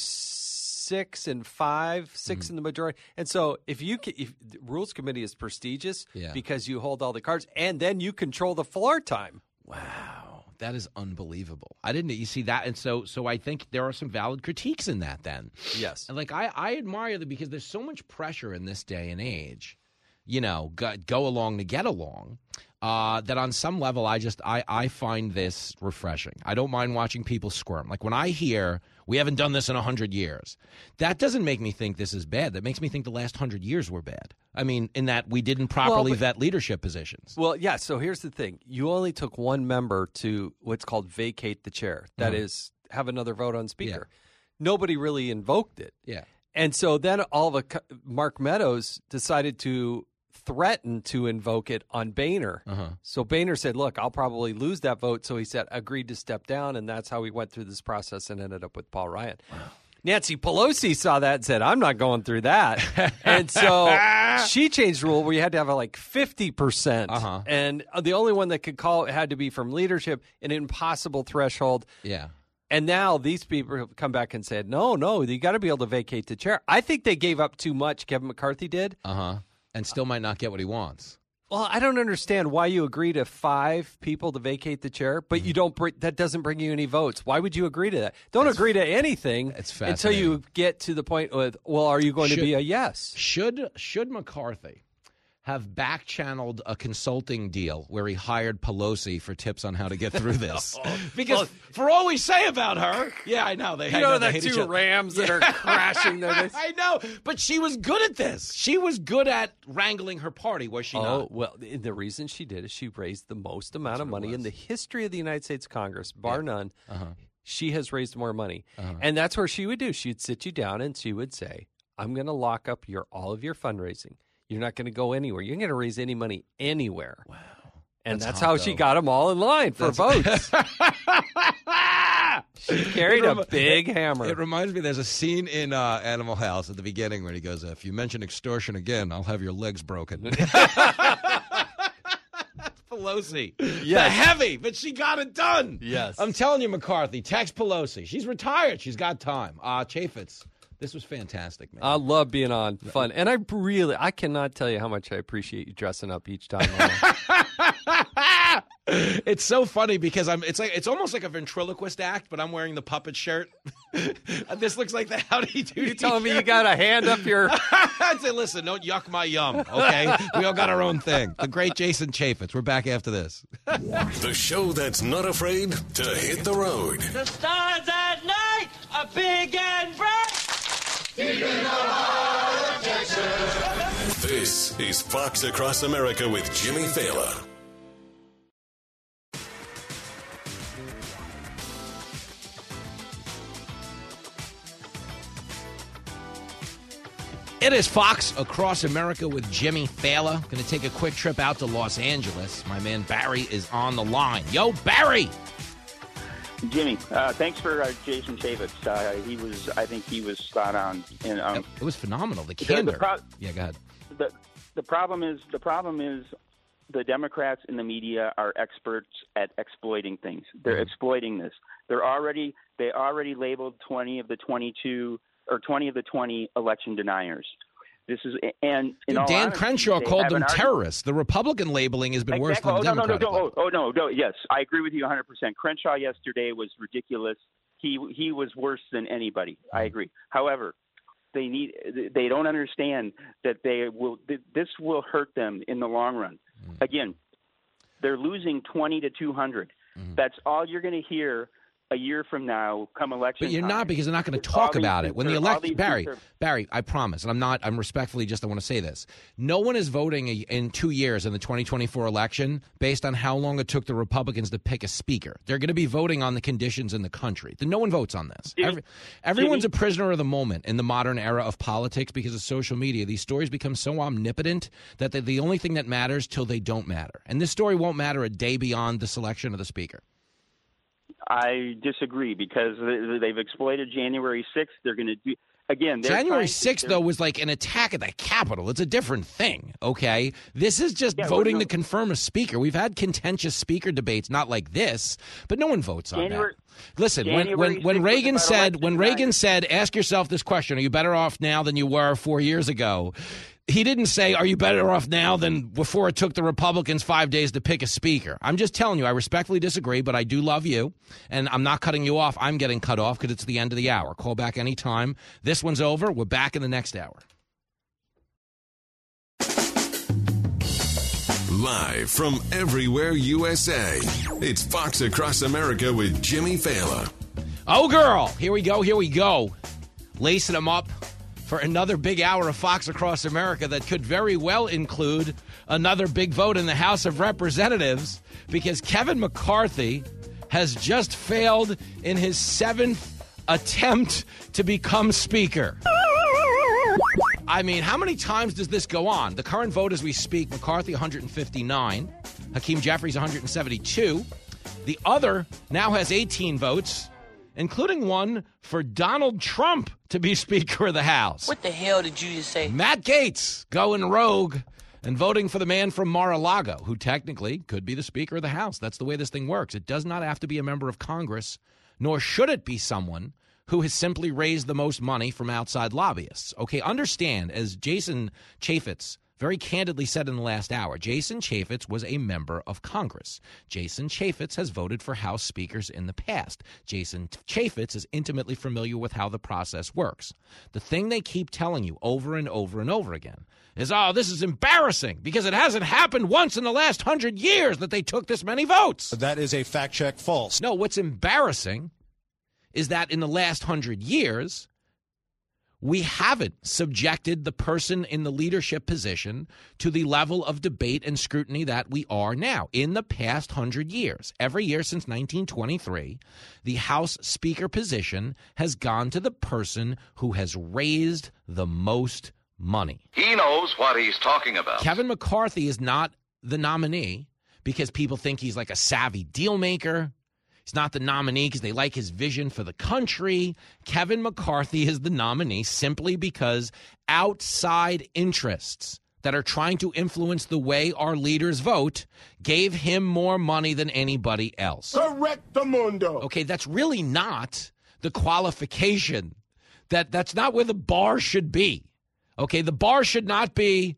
six and five, Mm-hmm. 6 in the majority, and so if you if the rules committee is prestigious Yeah. because you hold all the cards, and then you control the floor time. Wow, that is unbelievable. I didn't. You see that, and so so I think there are some valid critiques in that. Then, Yes. and like I I admire that because there's so much pressure in this day and age. You know, go, go along to get along. Uh, that on some level, I just I I find this refreshing. I don't mind watching people squirm. Like when I hear we haven't done this in a hundred years, that doesn't make me think this is bad. That makes me think the last hundred years were bad. I mean, in that we didn't properly but- vet leadership positions. Well, yeah. So here's the thing: you only took one member to what's called vacate the chair. That is, Mhm. have another vote on speaker. Nobody really invoked it, Yeah. and so then all of a Mark Meadows decided to threaten to invoke it on Boehner. Uh-huh. So Boehner said, "Look, I'll probably lose that vote." So he said, agreed to step down, and that's how we went through this process and ended up with Paul Ryan. Nancy Pelosi saw that and said, "I'm not going through that," and so she changed the rule where you had to have like fifty percent, Uh-huh. and the only one that could call it had to be from leadership, an impossible threshold. Yeah. And now these people have come back and said, "No, no, you got to be able to vacate the chair." I think they gave up too much. Kevin McCarthy did. Uh huh. And still might not get what he wants. Well, I don't understand why you agree to five people to vacate the chair, but Mm-hmm. you don't. Bring, that doesn't bring you any votes. Why would you agree to that? Don't agree to anything until you get to the point with, well, are you going to be a yes? Should should McCarthy have back channeled a consulting deal where he hired Pelosi for tips on how to get through this? because for all we say about her, yeah, I know they You I know, they the hate two. Rams that are crashing their. I know, but she was good at this. She was good at wrangling her party, was she Oh not? well, the the reason she did is she raised the most amount of money in the history of the United States Congress, bar none. Uh-huh. She has raised more money, Uh-huh. and that's where she would do. She'd sit you down and she would say, I'm going to lock up your all of your fundraising. You're not going to go anywhere. You're going to raise any money anywhere. Wow. And that's, That's how hot, she got them all in line for votes. she carried It a big hammer. It reminds me, there's a scene in uh, Animal House at the beginning where he goes, "If you mention extortion again, I'll have your legs broken." Pelosi, the heavy, but she got it done. Yes. I'm telling you, McCarthy, text Pelosi. She's retired. She's got time. Uh, Chaffetz, this was fantastic, man. I love being on fun, and I really, I cannot tell you how much I appreciate you dressing up each time. It's so funny because I'm. It's like it's almost like a ventriloquist act, but I'm wearing the puppet shirt. this looks like the Howdy Doody. you telling me you got a hand up your? I'd say, listen, don't yuck my yum, okay? we all got our own thing. The great Jason Chaffetz. We're back after this. The show that's not afraid to hit the road. The stars at night are big and bright. This is Fox Across America with Jimmy Failla. It is Fox Across America with Jimmy Failla. Going to take a quick trip out to Los Angeles. My man Barry is on the line. Yo, Barry! Jimmy, uh, thanks for uh, Jason Chaffetz. Uh, he was, I think, he was spot on. And um, It was phenomenal. The the candor. pro- yeah, go ahead. the the problem is the problem is the Democrats and the media are experts at exploiting things. They're exploiting this. They're already they already labeled twenty of the twenty two or twenty of the twenty election deniers. This is and in Dude, Dan honesty, Crenshaw called them terrorists. The Republican labeling has been worse than the oh, no, no, Democratic. no, no. Oh, oh, no, no. Yes, I agree with you 100%. Crenshaw yesterday was ridiculous. He he was worse than anybody. I hmm. agree. However, they need they don't understand that they will this will hurt them in the long run. Hmm. Again, they're losing 20 to 200. Hmm. That's all you're going to hear a year from now come election But you're time. not because they're not going to talk about it when the election. Barry, conser- Barry, I promise, and I'm not. I'm respectfully just. I want to say this: no one is voting in two years in the 2024 election based on how long it took the Republicans to pick a speaker. They're going to be voting on the conditions in the country. No one votes on this. Jimmy- Every, everyone's Jimmy- a prisoner of the moment in the modern era of politics because of social media. These stories become so omnipotent that they're the only thing that matters till they don't matter. And this story won't matter a day beyond the selection of the speaker. I disagree because they- they've exploited January 6th. They're going to do again. January trying to- 6th, though, was like an attack at the Capitol. It's a different thing, okay? This is just Yeah, voting to confirm a speaker. We've had contentious speaker debates, not like this, but no one votes on that. Listen, when, January when, when 6th was Reagan said, when. Reagan said, ask yourself this question, are you better off now than you were four years ago? He didn't say, are you better off now than before it took the Republicans five days to pick a speaker? I'm just telling you, I respectfully disagree, but I do love you, and I'm not cutting you off. I'm getting cut off because it's the end of the hour. Call back anytime. This one's over. We're back in the next hour. Live from everywhere USA, it's Fox Across America with Jimmy Failla. Oh, girl. Here we go. Here we go. Lacing them up for another big hour of Fox Across America that could very well include another big vote in the House of Representatives because Kevin McCarthy has just failed in his seventh attempt to become Speaker. I mean, how many times does this go on? The current vote as we speak McCarthy 159, Hakeem Jeffries 172. The other now has 18 votes, including one for Donald Trump to be Speaker of the House. What the hell did you just say? Matt Gaetz going rogue and voting for the man from Mar-a-Lago, who technically could be the Speaker of the House. That's the way this thing works. It does not have to be a member of Congress, nor should it be someone who has simply raised the most money from outside lobbyists. Okay, understand, as Jason Chaffetz very candidly said in the last hour, Jason Chaffetz was a member of Congress. Jason Chaffetz has voted for House speakers in the past. Jason Chaffetz is intimately familiar with how the process works. The thing they keep telling you over and over and over again is, oh, this is embarrassing because it hasn't happened once in the last hundred years that they took this many votes. That is a fact check false. No, what's embarrassing is that in the last hundred years, we haven't subjected the person in the leadership position to the level of debate and scrutiny that we are now. In the past hundred years, every year since 1923, the House Speaker position has gone to the person who has raised the most money. He knows what he's talking about. Kevin McCarthy is not the nominee because people think he's like a savvy deal maker. He's not the nominee because they like his vision for the country. Kevin McCarthy is the nominee simply because outside interests that are trying to influence the way our leaders vote gave him more money than anybody else. Correct the mundo. Okay, that's really not the qualification. That that's not where the bar should be. Okay, the bar should not be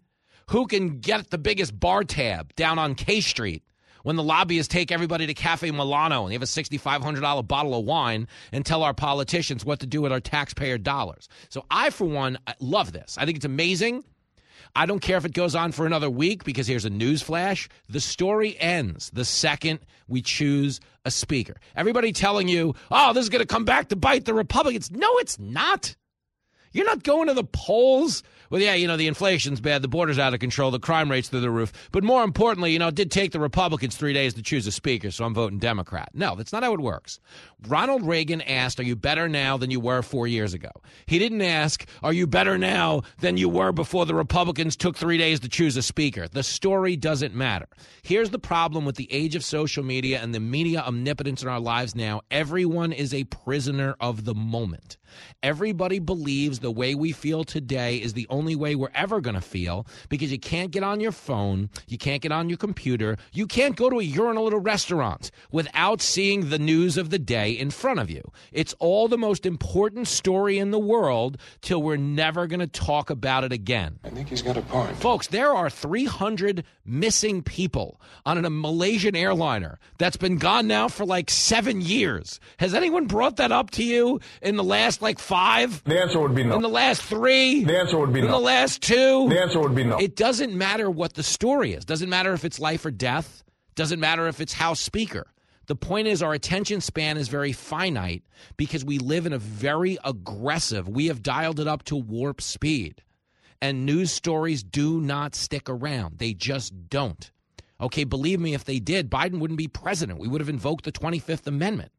who can get the biggest bar tab down on K Street when the lobbyists take everybody to Cafe Milano and they have a $6,500 bottle of wine and tell our politicians what to do with our taxpayer dollars. So I, for one, love this. I think it's amazing. I don't care if it goes on for another week because here's a news flash. The story ends the second we choose a speaker. Everybody telling you, oh, this is going to come back to bite the Republicans. No, it's not. You're not going to the polls well, yeah, you know, the inflation's bad, the border's out of control, the crime rate's through the roof. But more importantly, you know, it did take the Republicans three days to choose a speaker, so I'm voting Democrat. No, that's not how it works. Ronald Reagan asked, Are you better now than you were four years ago? He didn't ask, Are you better now than you were before the Republicans took three days to choose a speaker? The story doesn't matter. Here's the problem with the age of social media and the media omnipotence in our lives now everyone is a prisoner of the moment. Everybody believes the way we feel today is the only way we're ever going to feel because you can't get on your phone, you can't get on your computer, you can't go to a urinal at a restaurant without seeing the news of the day in front of you. It's all the most important story in the world till we're never going to talk about it again. I think he's got a point. Folks, there are 300 missing people on a Malaysian airliner that's been gone now for like seven years. Has anyone brought that up to you in the last like five? The answer would be no. In the last three? The answer would be in no. In the last two? The answer would be no. It doesn't matter what the story is. Doesn't matter if it's life or death. Doesn't matter if it's House Speaker. The point is, our attention span is very finite because we live in a very aggressive, we have dialed it up to warp speed. And news stories do not stick around. They just don't. Okay, believe me, if they did, Biden wouldn't be president. We would have invoked the 25th Amendment.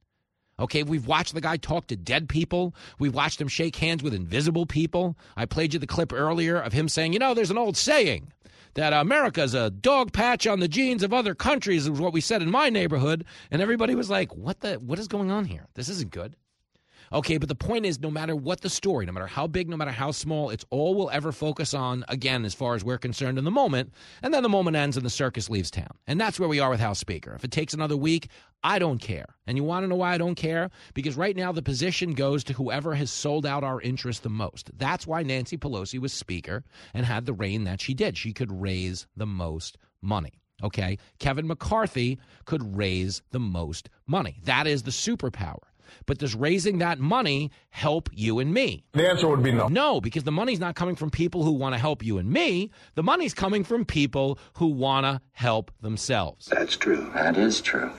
Okay, we've watched the guy talk to dead people. We've watched him shake hands with invisible people. I played you the clip earlier of him saying, you know, there's an old saying that America's a dog patch on the genes of other countries, is what we said in my neighborhood. And everybody was like, what the, what is going on here? This isn't good. Okay, but the point is no matter what the story, no matter how big, no matter how small, it's all we'll ever focus on, again, as far as we're concerned in the moment. And then the moment ends and the circus leaves town. And that's where we are with House Speaker. If it takes another week, I don't care. And you want to know why I don't care? Because right now the position goes to whoever has sold out our interest the most. That's why Nancy Pelosi was Speaker and had the reign that she did. She could raise the most money. Okay. Kevin McCarthy could raise the most money. That is the superpower. But does raising that money help you and me? The answer would be no. No, because the money's not coming from people who want to help you and me. The money's coming from people who want to help themselves. That's true. That is true.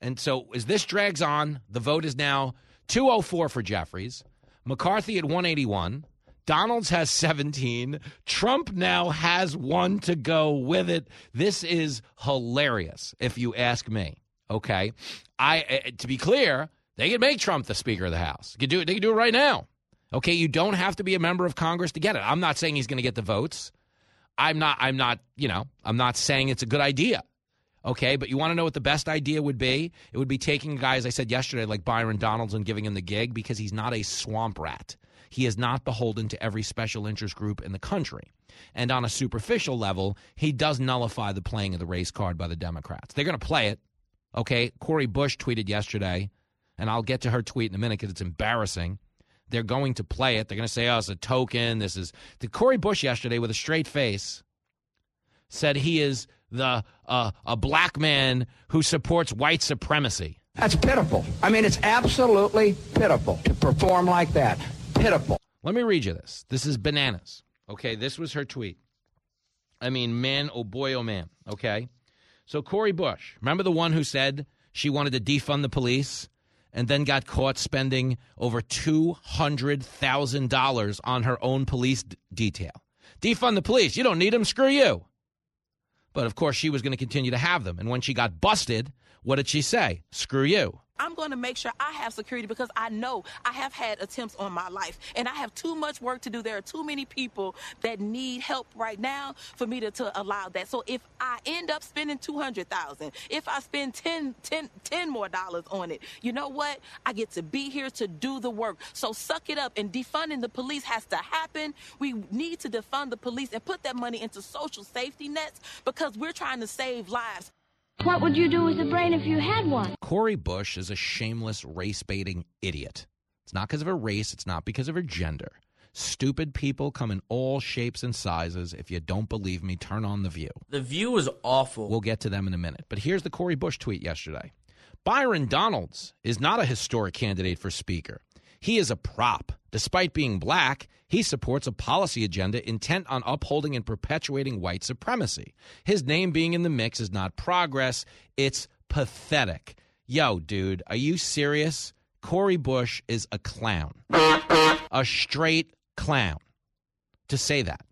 And so as this drags on, the vote is now 204 for Jeffries, McCarthy at 181. Donalds has 17. Trump now has one to go with it. This is hilarious, if you ask me. Okay. I uh, to be clear, they could make Trump the Speaker of the House. They can do it, they can do it right now. Okay, you don't have to be a member of Congress to get it. I'm not saying he's going to get the votes. I'm not I'm not, you know, I'm not saying it's a good idea. Okay, but you want to know what the best idea would be? It would be taking a guy, as I said yesterday, like Byron Donalds and giving him the gig because he's not a swamp rat. He is not beholden to every special interest group in the country. And on a superficial level, he does nullify the playing of the race card by the Democrats. They're going to play it. Okay, Cori Bush tweeted yesterday and I'll get to her tweet in a minute because it's embarrassing. They're going to play it. They're going to say, "Oh, it's a token." This is the Cori Bush yesterday with a straight face said he is the uh, a black man who supports white supremacy. That's pitiful. I mean, it's absolutely pitiful to perform like that. Pitiful. Let me read you this. This is bananas. Okay, this was her tweet. I mean, man, oh boy, oh man. Okay, so Cori Bush, remember the one who said she wanted to defund the police? And then got caught spending over $200,000 on her own police d- detail. Defund the police. You don't need them. Screw you. But of course, she was going to continue to have them. And when she got busted, what did she say? Screw you. I'm going to make sure I have security because I know I have had attempts on my life and I have too much work to do. There are too many people that need help right now for me to, to allow that. So if I end up spending 200,000, if I spend 10, 10, 10 more dollars on it, you know what? I get to be here to do the work. So suck it up and defunding the police has to happen. We need to defund the police and put that money into social safety nets because we're trying to save lives. What would you do with a brain if you had one? Cori Bush is a shameless race baiting idiot. It's not because of her race, it's not because of her gender. Stupid people come in all shapes and sizes. If you don't believe me, turn on The View. The View is awful. We'll get to them in a minute. But here's the Cori Bush tweet yesterday Byron Donalds is not a historic candidate for Speaker. He is a prop. Despite being black, he supports a policy agenda intent on upholding and perpetuating white supremacy. His name being in the mix is not progress, it's pathetic. Yo, dude, are you serious? Cori Bush is a clown. A straight clown. To say that.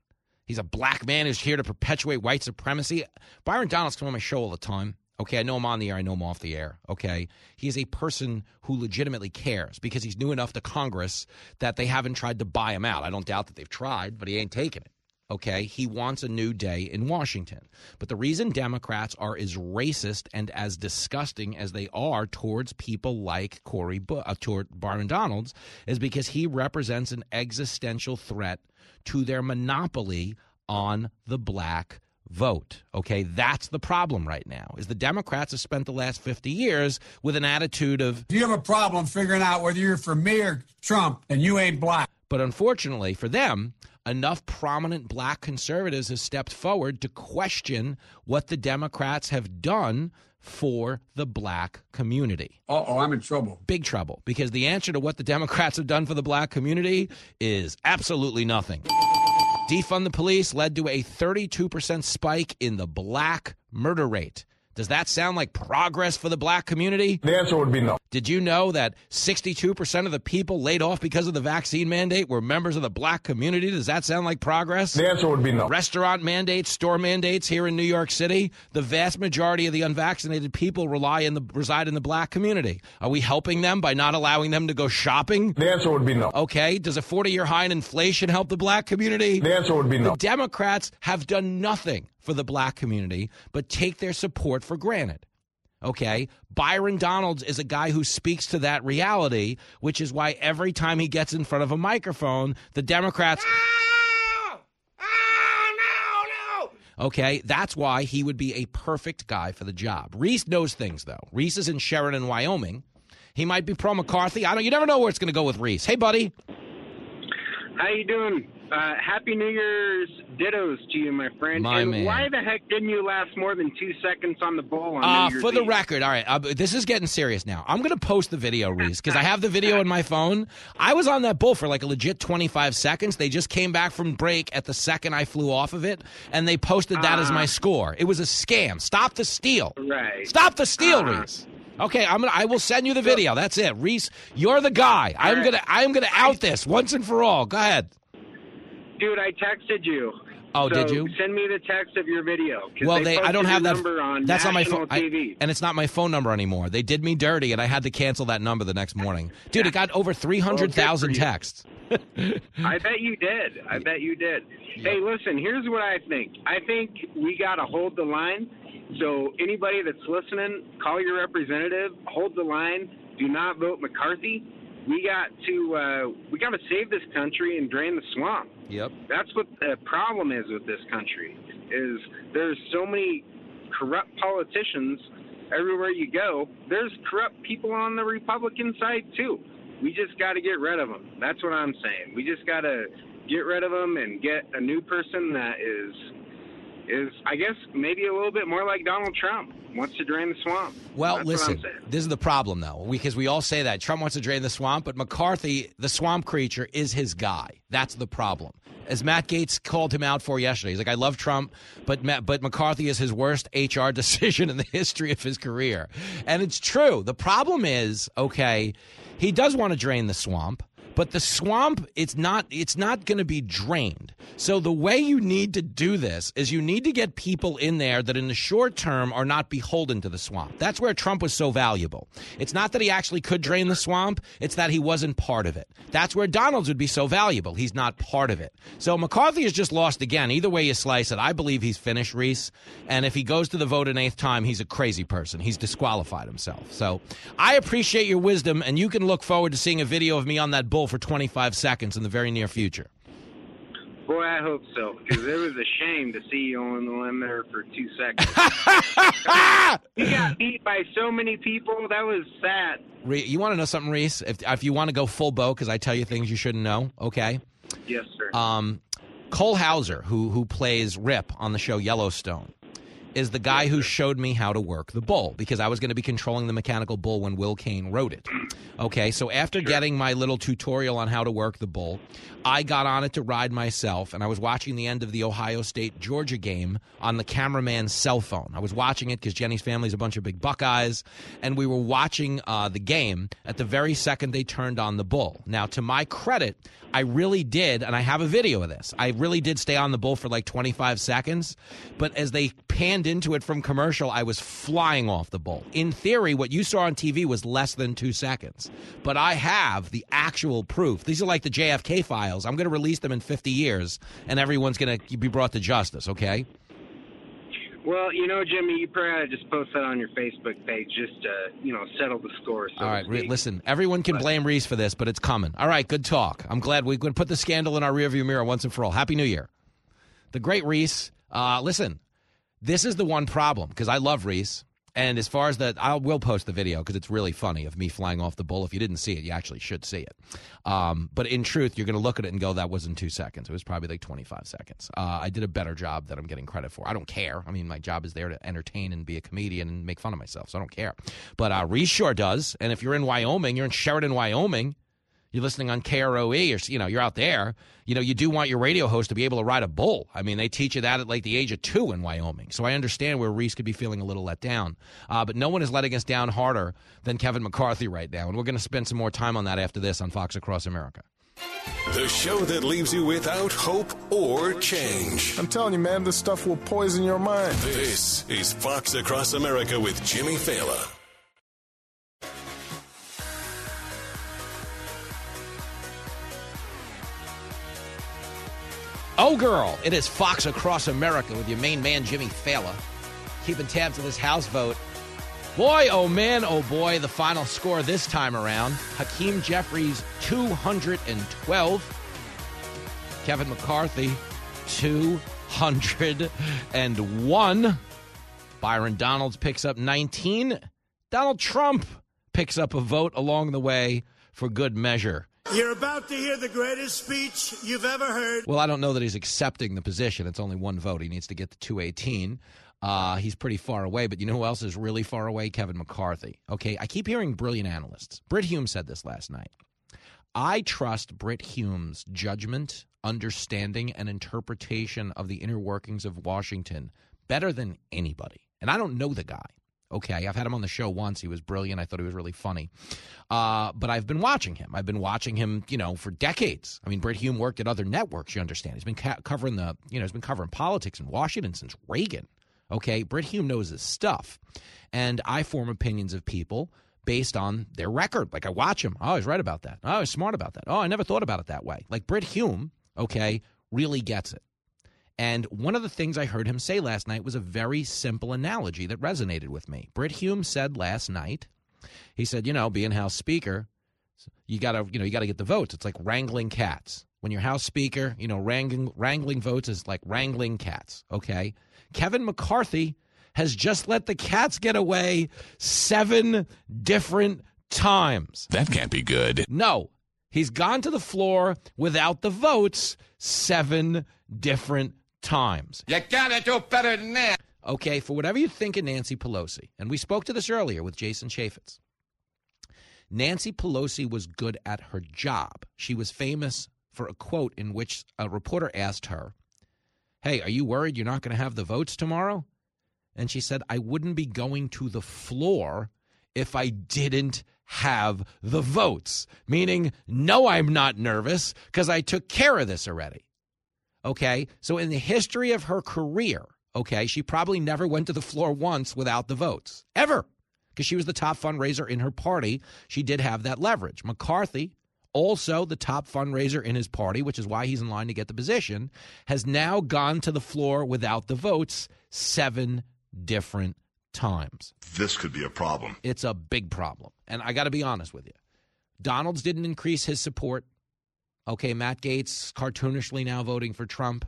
He's a black man who's here to perpetuate white supremacy. Byron Donalds comes on my show all the time. Okay, I know I'm on the air. I know I'm off the air. Okay. He is a person who legitimately cares because he's new enough to Congress that they haven't tried to buy him out. I don't doubt that they've tried, but he ain't taking it. Okay. He wants a new day in Washington. But the reason Democrats are as racist and as disgusting as they are towards people like Cori, Bu- uh, toward Byron Donalds, is because he represents an existential threat to their monopoly on the black vote. Okay, that's the problem right now. Is the Democrats have spent the last 50 years with an attitude of If you have a problem figuring out whether you're for me or Trump and you ain't black. But unfortunately for them, enough prominent black conservatives have stepped forward to question what the Democrats have done for the black community. Uh oh, I'm in trouble. Big trouble. Because the answer to what the Democrats have done for the black community is absolutely nothing. Defund the police led to a 32% spike in the black murder rate. Does that sound like progress for the black community? The answer would be no. Did you know that 62% of the people laid off because of the vaccine mandate were members of the black community? Does that sound like progress? The answer would be no. Restaurant mandates, store mandates here in New York City, the vast majority of the unvaccinated people rely in the reside in the black community. Are we helping them by not allowing them to go shopping? The answer would be no. Okay, does a 40-year high in inflation help the black community? The answer would be no. The Democrats have done nothing for the black community but take their support for granted. Okay. Byron Donalds is a guy who speaks to that reality, which is why every time he gets in front of a microphone, the Democrats. Ah, okay, that's why he would be a perfect guy for the job. Reese knows things, though. Reese is in Sheridan, Wyoming. He might be pro McCarthy. I don't. You never know where it's going to go with Reese. Hey, buddy. How you doing? Uh, Happy New Year's dittos to you, my friend. My and man. why the heck didn't you last more than two seconds on the bull on Uh, New Year's for the Eve? record, all right, uh, this is getting serious now. I'm going to post the video, Reese, because I have the video in my phone. I was on that bull for like a legit 25 seconds. They just came back from break at the second I flew off of it, and they posted that as Uh. my score. It was a scam. Stop the steal. Right. Stop the steal, Uh. Reese. Okay, I'm gonna. I will send you the video. That's it, Reese. You're the guy. I'm right. gonna. I'm gonna out this once and for all. Go ahead. Dude, I texted you. Oh, So did you? Send me the text of your video. Well, they. I don't have that. number on that's not my phone, I- TV. and it's not my phone number anymore. They did me dirty, and I had to cancel that number the next morning. Dude, it got over three hundred thousand texts. I bet you did. I bet you did. Hey, listen, here's what I think. I think we got to hold the line. So anybody that's listening, call your representative, hold the line. Do not vote McCarthy. We got to uh, we got to save this country and drain the swamp. Yep. That's what the problem is with this country. Is there's so many corrupt politicians everywhere you go. There's corrupt people on the Republican side too. We just got to get rid of them. That's what I'm saying. We just got to get rid of them and get a new person that is is, I guess, maybe a little bit more like Donald Trump wants to drain the swamp. Well, That's listen, this is the problem, though, because we all say that Trump wants to drain the swamp, but McCarthy, the swamp creature, is his guy. That's the problem. As Matt Gaetz called him out for yesterday, he's like, "I love Trump, but Matt, but McCarthy is his worst HR decision in the history of his career," and it's true. The problem is, okay, he does want to drain the swamp. But the swamp, it's not it's not going to be drained. So the way you need to do this is you need to get people in there that in the short term are not beholden to the swamp. That's where Trump was so valuable. It's not that he actually could drain the swamp, it's that he wasn't part of it. That's where Donalds would be so valuable. He's not part of it. So McCarthy has just lost again. Either way you slice it, I believe he's finished, Reese. And if he goes to the vote an eighth time, he's a crazy person. He's disqualified himself. So I appreciate your wisdom, and you can look forward to seeing a video of me on that bull for 25 seconds in the very near future. Boy, I hope so, because it was a shame to see you on the limb there for two seconds. you got beat by so many people. That was sad. Re- you want to know something, Reese? If, if you want to go full bow, because I tell you things you shouldn't know, okay? Yes, sir. Um, Cole Hauser, who who plays Rip on the show Yellowstone, is the guy who showed me how to work the bull because I was going to be controlling the mechanical bull when Will Cain wrote it. Okay, so after getting my little tutorial on how to work the bull, I got on it to ride myself, and I was watching the end of the Ohio State Georgia game on the cameraman's cell phone. I was watching it because Jenny's family's a bunch of big Buckeyes, and we were watching uh, the game at the very second they turned on the bull. Now, to my credit, I really did, and I have a video of this. I really did stay on the bull for like 25 seconds, but as they panned into it from commercial, I was flying off the bull. In theory, what you saw on TV was less than two seconds, but I have the actual proof. These are like the JFK files. I'm going to release them in 50 years, and everyone's going to be brought to justice, okay? Well, you know, Jimmy, you probably ought to just post that on your Facebook page just to, you know, settle the score. So All right, Re- listen, everyone can blame Reese for this, but it's coming. All right, good talk. I'm glad we could put the scandal in our rearview mirror once and for all. Happy New Year. The great Reese, uh, listen, this is the one problem because I love Reese. And as far as that, I will post the video because it's really funny of me flying off the bull. If you didn't see it, you actually should see it. Um, but in truth, you're going to look at it and go, that wasn't two seconds. It was probably like 25 seconds. Uh, I did a better job that I'm getting credit for. I don't care. I mean, my job is there to entertain and be a comedian and make fun of myself, so I don't care. But uh, Reese sure does. And if you're in Wyoming, you're in Sheridan, Wyoming, you're listening on KROE or you know you're out there you know you do want your radio host to be able to ride a bull i mean they teach you that at like the age of two in wyoming so i understand where reese could be feeling a little let down uh, but no one is letting us down harder than kevin mccarthy right now and we're going to spend some more time on that after this on fox across america The show that leaves you without hope or change. I'm telling you, man, this stuff will poison your mind. This is Fox Across America with Jimmy Failla. Oh girl it is fox across america with your main man jimmy Failla, keeping tabs on this house vote Boy, oh man, oh boy, the final score this time around. Hakeem Jeffries, 212. Kevin McCarthy, 201. Byron Donalds picks up 19. Donald Trump picks up a vote along the way for good measure. You're about to hear the greatest speech you've ever heard. Well, I don't know that he's accepting the position. It's only one vote. He needs to get to 218. Uh, he's pretty far away, but you know who else is really far away? Kevin McCarthy. Okay, I keep hearing brilliant analysts. Brit Hume said this last night. I trust Brit Hume's judgment, understanding, and interpretation of the inner workings of Washington better than anybody. And I don't know the guy. Okay, I've had him on the show once. He was brilliant. I thought he was really funny. Uh, but I've been watching him. I've been watching him, you know, for decades. I mean, Brit Hume worked at other networks. You understand? He's been ca- covering the, you know, he's been covering politics in Washington since Reagan. Okay, Brit Hume knows his stuff, and I form opinions of people based on their record. Like I watch him. Oh, he's right about that. Oh, he's smart about that. Oh, I never thought about it that way. Like Brit Hume, okay, really gets it. And one of the things I heard him say last night was a very simple analogy that resonated with me. Brit Hume said last night, he said, you know, being House Speaker, you gotta, you know, you gotta get the votes. It's like wrangling cats. When you're House Speaker, you know, wrangling wrangling votes is like wrangling cats. Okay. Kevin McCarthy has just let the cats get away seven different times. That can't be good. No, he's gone to the floor without the votes seven different times. You gotta do better than that. Okay, for whatever you think of Nancy Pelosi, and we spoke to this earlier with Jason Chaffetz. Nancy Pelosi was good at her job. She was famous for a quote in which a reporter asked her, Hey, are you worried you're not going to have the votes tomorrow? And she said, I wouldn't be going to the floor if I didn't have the votes. Meaning, no, I'm not nervous because I took care of this already. Okay. So, in the history of her career, okay, she probably never went to the floor once without the votes, ever because she was the top fundraiser in her party. She did have that leverage. McCarthy, also the top fundraiser in his party, which is why he's in line to get the position, has now gone to the floor without the votes seven different times. This could be a problem. It's a big problem. And I got to be honest with you. Donalds didn't increase his support. Okay, Matt Gaetz cartoonishly now voting for Trump.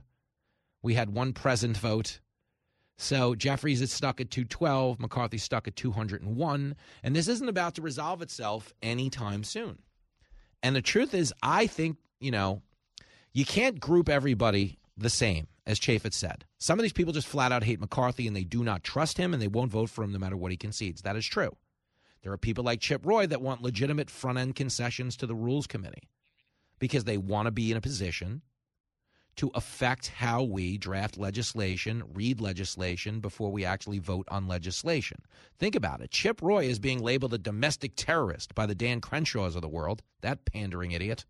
We had one present vote. So Jeffries is stuck at 212, McCarthy's stuck at 201, and this isn't about to resolve itself anytime soon. And the truth is, I think, you know, you can't group everybody the same, as Chaffetz said. Some of these people just flat out hate McCarthy and they do not trust him and they won't vote for him no matter what he concedes. That is true. There are people like Chip Roy that want legitimate front end concessions to the Rules Committee because they want to be in a position to affect how we draft legislation, read legislation before we actually vote on legislation. Think about it. Chip Roy is being labeled a domestic terrorist by the Dan Crenshaws of the world, that pandering idiot.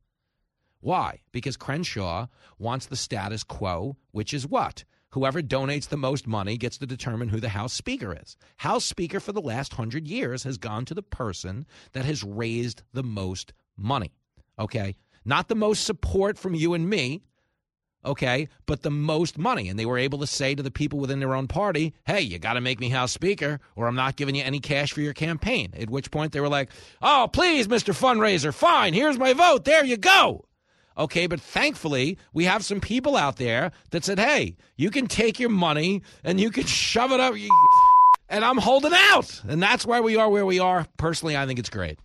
Why? Because Crenshaw wants the status quo, which is what? Whoever donates the most money gets to determine who the House Speaker is. House Speaker for the last hundred years has gone to the person that has raised the most money. Okay? Not the most support from you and me, okay, but the most money. And they were able to say to the people within their own party, hey, you got to make me House Speaker or I'm not giving you any cash for your campaign. At which point they were like, oh, please, Mr. Fundraiser, fine, here's my vote. There you go. Okay, but thankfully, we have some people out there that said, hey, you can take your money and you can shove it up. And I'm holding out. And that's why we are where we are. Personally, I think it's great.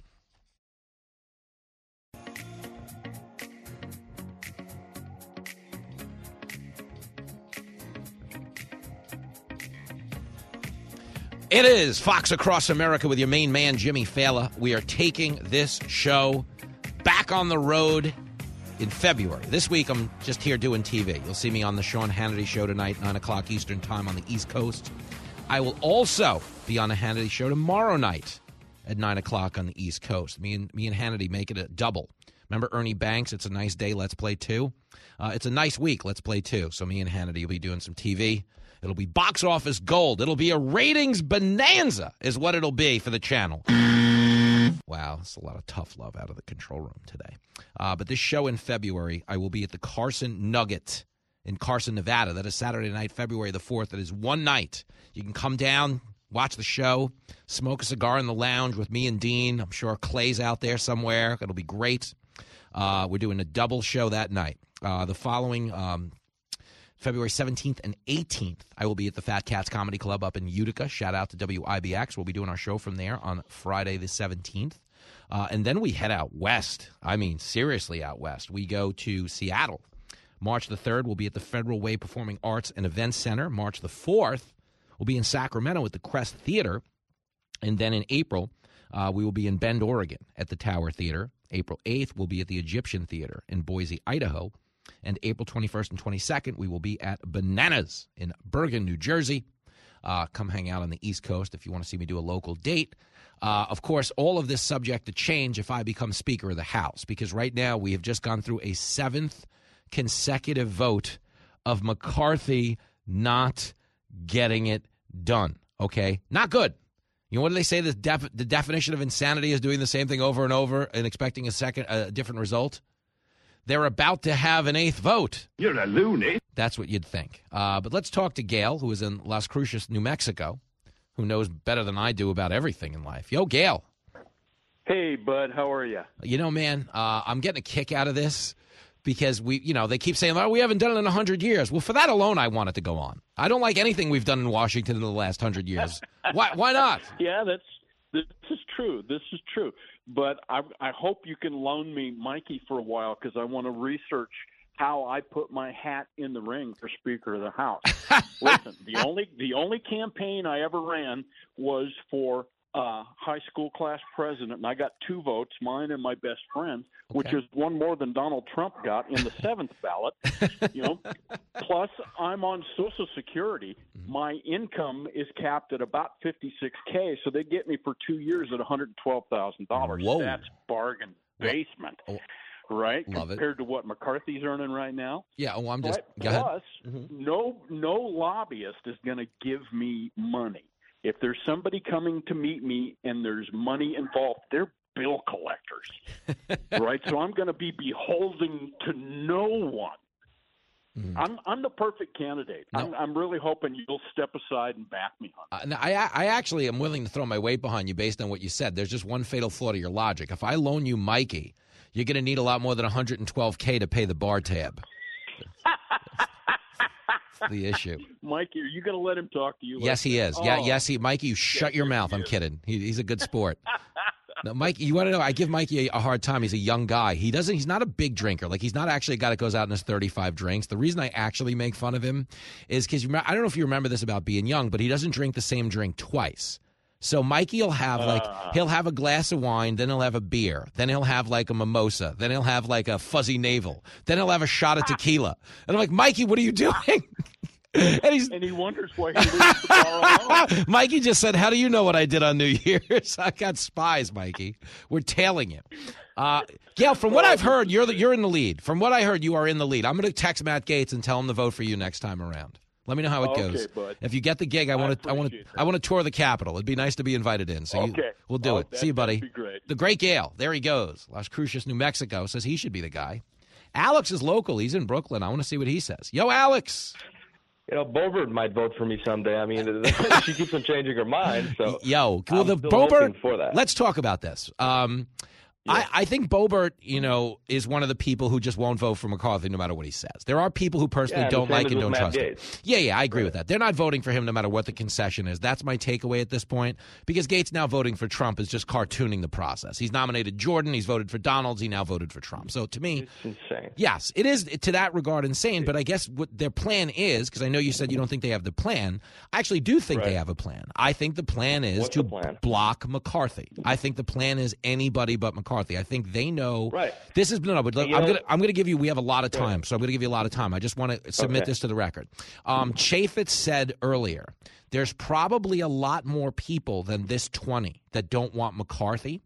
It is Fox Across America with your main man, Jimmy Failla. We are taking this show back on the road in February. This week, I'm just here doing TV. You'll see me on the Sean Hannity show tonight, 9 o'clock Eastern Time on the East Coast. I will also be on the Hannity show tomorrow night at 9 o'clock on the East Coast. Me and, me and Hannity make it a double. Remember Ernie Banks? It's a nice day. Let's play two. Uh, it's a nice week. Let's play two. So me and Hannity will be doing some TV. It'll be box office gold. It'll be a ratings bonanza, is what it'll be for the channel. Wow, it's a lot of tough love out of the control room today. Uh, but this show in February, I will be at the Carson Nugget in Carson, Nevada. That is Saturday night, February the 4th. That is one night. You can come down, watch the show, smoke a cigar in the lounge with me and Dean. I'm sure Clay's out there somewhere. It'll be great. Uh, we're doing a double show that night. Uh, the following um, February 17th and 18th, I will be at the Fat Cats Comedy Club up in Utica. Shout out to WIBX. We'll be doing our show from there on Friday the 17th. Uh, and then we head out west. I mean, seriously, out west. We go to Seattle. March the 3rd, we'll be at the Federal Way Performing Arts and Events Center. March the 4th, we'll be in Sacramento at the Crest Theater. And then in April, uh, we will be in Bend, Oregon at the Tower Theater. April 8th, we'll be at the Egyptian Theater in Boise, Idaho. And April 21st and 22nd, we will be at Bananas in Bergen, New Jersey. Uh, come hang out on the East Coast if you want to see me do a local date. Uh, of course, all of this subject to change if I become Speaker of the House, because right now we have just gone through a seventh consecutive vote of McCarthy not getting it done. Okay? Not good. You know what do they say? The, def- the definition of insanity is doing the same thing over and over and expecting a second, a different result. They're about to have an eighth vote. You're a loony. That's what you'd think. Uh, but let's talk to Gail, who is in Las Cruces, New Mexico, who knows better than I do about everything in life. Yo, Gail. Hey, bud. How are you? You know, man, uh, I'm getting a kick out of this because we, you know, they keep saying, "Oh, we haven't done it in hundred years." Well, for that alone, I want it to go on. I don't like anything we've done in Washington in the last hundred years. why? Why not? Yeah, that's this is true. This is true. But I, I hope you can loan me Mikey for a while because I want to research how I put my hat in the ring for Speaker of the House. Listen, the only the only campaign I ever ran was for uh, high school class president, and I got two votes, mine and my best friend, which is one more than Donald Trump got in the seventh ballot. You know, plus I'm on Social Security. My income is capped at about 56k, so they get me for two years at 112 thousand dollars. Whoa. That's bargain basement. Right, Love it. compared to what McCarthy's earning right now. Yeah, well, I'm just. But Go ahead. plus, no no lobbyist is going to give me money. If there's somebody coming to meet me and there's money involved, they're bill collectors, right? So I'm going to be beholden to no one. Mm-hmm. I'm I'm the perfect candidate. I'm I'm really hoping you'll step aside and back me on. Uh, no, I, I actually am willing to throw my weight behind you based on what you said. There's just one fatal flaw to your logic. If I loan you Mikey, you're going to need a lot more than 112k to pay the bar tab. The issue. Mikey, are you going to let him talk to you? like Yes, he that? is. Yeah, Oh. yes, he. Mikey, you shut your mouth. I'm kidding. He, he's a good sport. No, Mikey, you want to know? I give Mikey a, a hard time. He's a young guy. He doesn't. He's not a big drinker. Like he's not actually a guy that goes out and has 35 drinks. The reason I actually make fun of him is because I don't know if you remember this about being young, but he doesn't drink the same drink twice. So Mikey will have like Ah. he'll have a glass of wine, then he'll have a beer, then he'll have like a mimosa, then he'll have like a fuzzy navel, then he'll have a shot of tequila. And I'm like, Mikey, what are you doing? and he's and he wonders why he leaves the bar alone. Mikey just said, "How do you know what I did on New Year's? I got spies, Mikey. We're tailing you." Uh, Gail, from what I've heard, you're the, you're in the lead. From what I heard, you are in the lead. I'm going to text Matt Gaetz and tell him to vote for you next time around. Let me know how it Okay, goes. bud. If you get the gig, I want to I want to I want to tour the Capitol. It'd be nice to be invited in. So you- we'll do Oh, it. that- See you, buddy. that'd be great. The great Gale. There he goes. Las Cruces, New Mexico says he should be the guy. Alex is local. He's in Brooklyn. I want to see what he says. Yo, Alex. You know, Boebert might vote for me someday. I mean, she keeps on changing her mind. So, Yo, well, I'm the still Boebert. for that. Let's talk about this. Um, I, I think Boebert, you know, is one of the people who just won't vote for McCarthy no matter what he says. There are people who personally Yeah, don't like and don't Matt trust him. Yeah, yeah, I agree with that. They're not voting for him no matter what the concession is. That's my takeaway at this point because Gaetz now voting for Trump is just cartooning the process. He's nominated Jordan, he's voted for Donalds, he now voted for Trump. So to me, it's insane. Yes, it is to that regard insane. But I guess what their plan is, because I know you said you don't think they have the plan. I actually do think they have a plan. I think the plan is What's to plan? block McCarthy. I think the plan is anybody but McCarthy. I think they know. Right. This is no, no, but look, I'm know- gonna I'm gonna give you. We have a lot of time, so I'm gonna give you a lot of time. I just want to submit Okay. this to the record. Um, Chaffetz said earlier, there's probably a lot more people than this 20 that don't want McCarthy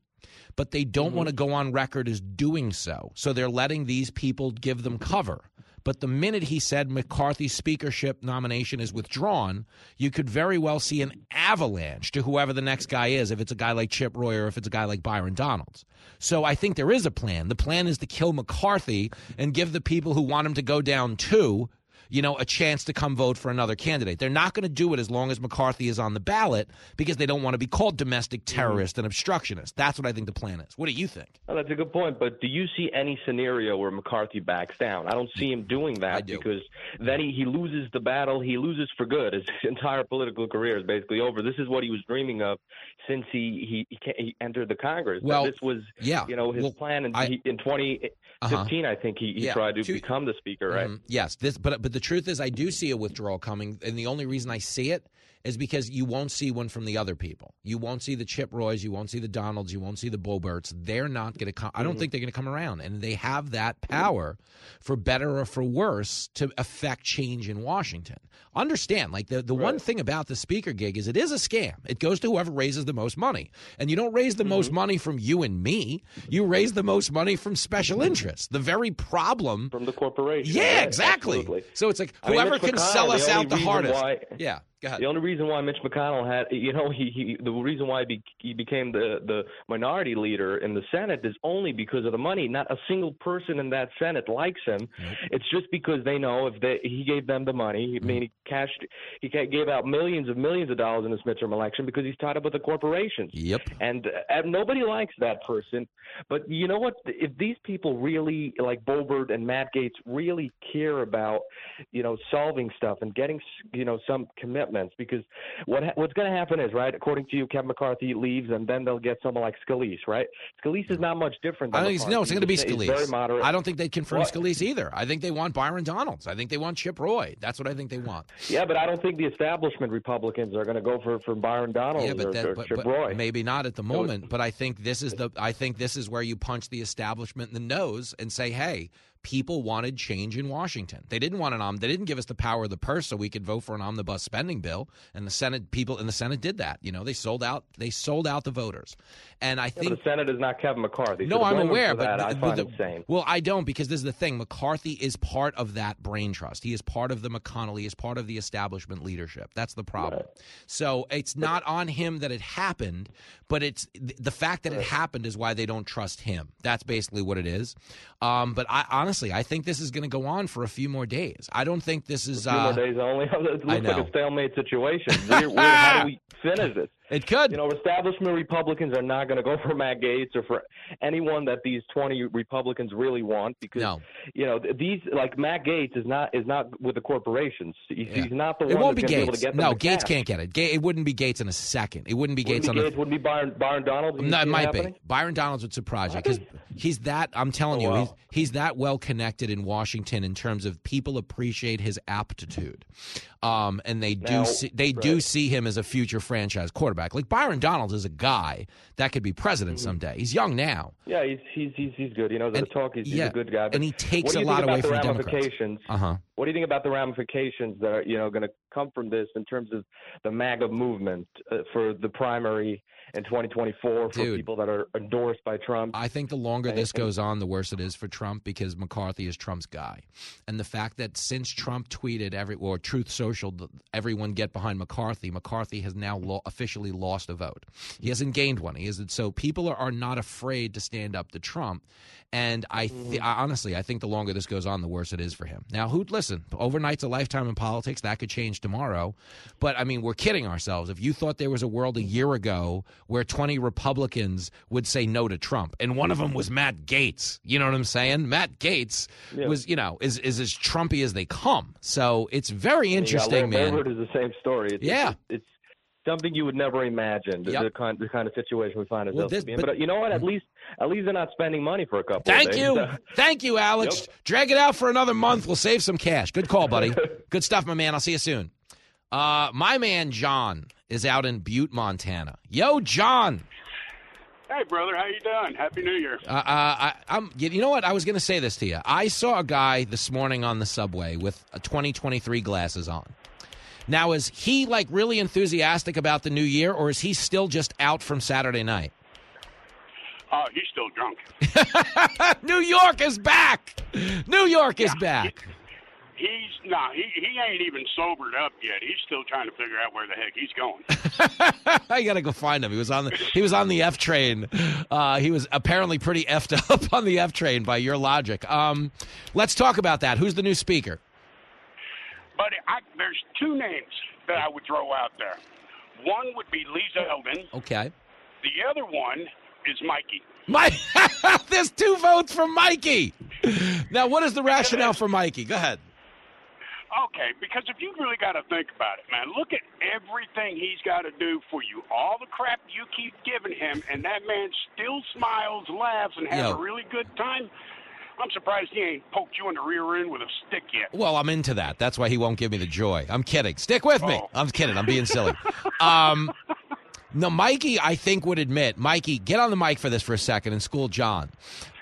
but they don't want to go on record as doing so. So they're letting these people give them cover. But the minute he said McCarthy's speakership nomination is withdrawn, you could very well see an avalanche to whoever the next guy is, if it's a guy like Chip Roy or if it's a guy like Byron Donalds. So I think there is a plan. The plan is to kill McCarthy and give the people who want him to go down too you know, a chance to come vote for another candidate. They're not going to do it as long as McCarthy is on the ballot because they don't want to be called domestic terrorist and obstructionist. That's what I think the plan is. What do you think? Well, that's a good point. But do you see any scenario where McCarthy backs down? I don't see him doing that because then he, he loses the battle. He loses for good. His entire political career is basically over. This is what he was dreaming of since he he, he, entered the Congress. Well, this was yeah. you know his Well, plan in, I- he, in 2015. I think he, he Yeah, tried to two- become the speaker, right? Mhm. Yes, this, but but the truth is, I do see a withdrawal coming, and the only reason I see it is because you won't see one from the other people. You won't see the Chip Roys, you won't see the Donalds, you won't see the Boeberts. They're not going to come. I don't Mhm. think they're going to come around, and they have that power, for better or for worse, to affect change in Washington. Understand, like the the one thing about the speaker gig is it is a scam. It goes to whoever raises the most money, and you don't raise the most money from you and me. You raise the most money from special interests. The very problem from the corporation. Yeah, right, exactly. absolutely. So it's like I mean, whoever can sell us out the hardest. why- yeah. The only reason why Mitch McConnell had, you know, he, he the reason why he, be, he became the the minority leader in the Senate is only because of the money. Not a single person in that Senate likes him. It's just because they know if they he gave them the money. I mean, he mm-hmm. cashed, he gave out millions of millions of dollars in this midterm election because he's tied up with the corporations. Yep. And, and nobody likes that person. But you know what? If these people really, like Boebert and Matt Gaetz, really care about, you know, solving stuff and getting, you know, some commitment encampments because what ha- what's going to happen is right. According to you, Kevin McCarthy leaves, and then they'll get someone like Scalise, right? Scalise is not much different. Than I don't think no, it's going to be he's very moderate. I don't think they'd confirm? Scalise either. I think they want Byron Donalds. I think they want Chip Roy. That's what I think they want. Yeah, but I don't think the establishment Republicans are going to go for for Byron Donalds Yeah, but, or, that, or but, Chip but Roy. maybe not at the moment. But I think this is the. I think this is where you punch the establishment in the nose and say, "Hey, people wanted change in Washington. They didn't want an om. They didn't give us the power of the purse so we could vote for an omnibus spending bill. And the Senate people in the Senate did that. You know, they sold out. They sold out the voters. And I think but the Senate is not Kevin McCarthy. no, so I'm aware, but that, the- I the- insane. Well, I don't because this is the thing. McCarthy is part of that brain trust. He is part of the McConnell. He is part of the establishment leadership. That's the problem. So it's not on him that it happened, but it's th- the fact that it happened is why they don't trust him. That's basically what it is. Um, but I honestly, I think this is going to go on for a few more days. I don't think this is. A few uh, more days only. It looks I like a stalemate situation. Weird, weird. How do we finish this? It could. You know, establishment Republicans are not going to go for Matt Gaetz or for anyone that these 20 Republicans really want because No. you know these like Matt Gaetz is not is not with the corporations. He's, Yeah. he's not the it one won't be Gaetz. able to get them no, Gaetz cash. can't get it. Ga- it wouldn't be Gaetz in a second. It wouldn't be Wouldn't Gaetz be on the wouldn't be Byron, Byron Donald. No, it might be. Byron Donalds would surprise you because he's that. I'm telling you, Oh, wow. he's, he's that well connected in Washington in terms of people appreciate his aptitude, um, and they do Now- see, they do see him as a future franchise quarterback. Like Byron Donalds is a guy that could be president Mm-hmm. someday. He's young now. Yeah, he's he's he's, he's good. You know, the And- talk. He's, he's a good guy. But and he takes a lot away about the from Democrats. ramifications? Uh huh. What do you think about the ramifications that are you know going to come from this in terms of the MAGA movement uh, for the primary in 2024 for Dude. people that are endorsed by Trump? I think the longer And- this goes on, the worse it is for Trump because McCarthy is Trump's guy, and the fact that since Trump tweeted every or Truth Social, everyone get behind McCarthy. McCarthy has now lo- officially lost a vote. He hasn't gained one. He isn't. So people are, are not afraid to stand up to Trump. And I, th- mm-hmm. I honestly, I think the longer this goes on, the worse it is for him. Now, who listen? Overnight's a lifetime in politics. That could change tomorrow. But I mean, we're kidding ourselves. If you thought there was a world a year ago where 20 Republicans would say no to Trump, and one of them was Matt Gaetz, you know what I'm saying? Matt Gaetz Yeah. was, you know, is is as Trumpy as they come. So it's very interesting, Larry man. Is the same story. It's, Yeah. it's, it's something you would never imagine. The, Yep. the kind the kind of situation we find Well, ourselves this- in. but- But, uh, you know what? At least at least they're not spending money for a couple. Thank you. Thank you, Alex. Yep. Drag it out for another month. We'll save some cash. Good call, buddy. Good stuff, my man. I'll see you soon. Uh, my man John is out in Butte, Montana. Yo, John. Hey, brother, how you doing? Happy New Year. Uh, uh, I, I'm. You know what? I was going to say this to you. I saw a guy this morning on the subway with a 2023 glasses on. Now, is he like really enthusiastic about the new year, or is he still just out from Saturday night? Oh, he's still drunk. New York is back. New York is back. He's nah, he he ain't even sobered up yet. He's still trying to figure out where the heck he's going. I gotta go find him. He was on the he was on the F train. Uh, he was apparently pretty effed up on the F train by your logic. Um, let's talk about that. Who's the new speaker? But I, there's two names that I would throw out there. One would be Lisa Zeldin. Okay, The other one is Mikey. Mike. There's two votes for Mikey. Now, what is the rationale for Mikey? Go ahead. Okay, because if you've really got to think about it, man, look at everything he's got to do for you. All the crap you keep giving him, and that man still smiles, laughs, and has Yo. a really good time. I'm surprised he ain't poked you in the rear end with a stick yet. Well, I'm into that. That's why he won't give me the joy. I'm kidding. Stick with me. Oh. I'm kidding. I'm being silly. Um, no, Mikey, I think would admit. Mikey, get on the mic for this for a second and school John.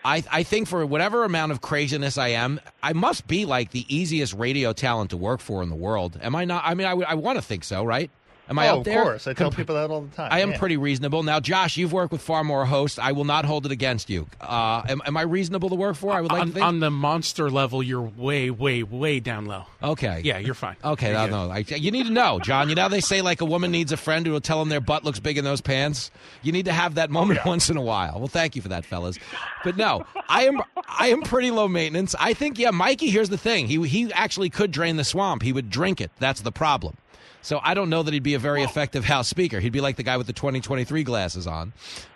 I, I think for whatever amount of craziness I am, I must be like the easiest radio talent to work for in the world. Am I not? I mean, I, I want to think so, right? Am I oh, up there? of course. I tell Com- people that all the time. I am yeah. pretty reasonable. Now, Josh, you've worked with far more hosts. I will not hold it against you. Uh, am, am I reasonable to work for? I would like on, to think. on the monster level, you're way, way, way down low. Okay. Yeah, you're fine. Okay, You're no, no. I, you need to know, John. You know how they say like a woman needs a friend who will tell them their butt looks big in those pants. You need to have that moment once in a while. Well, thank you for that, fellas. But no, I am I am pretty low maintenance. I think yeah, Mikey. Here's the thing. He he actually could drain the swamp. He would drink it. That's the problem. So I don't know that he'd be a very effective House Speaker. He'd be like the guy with the 2023 glasses on.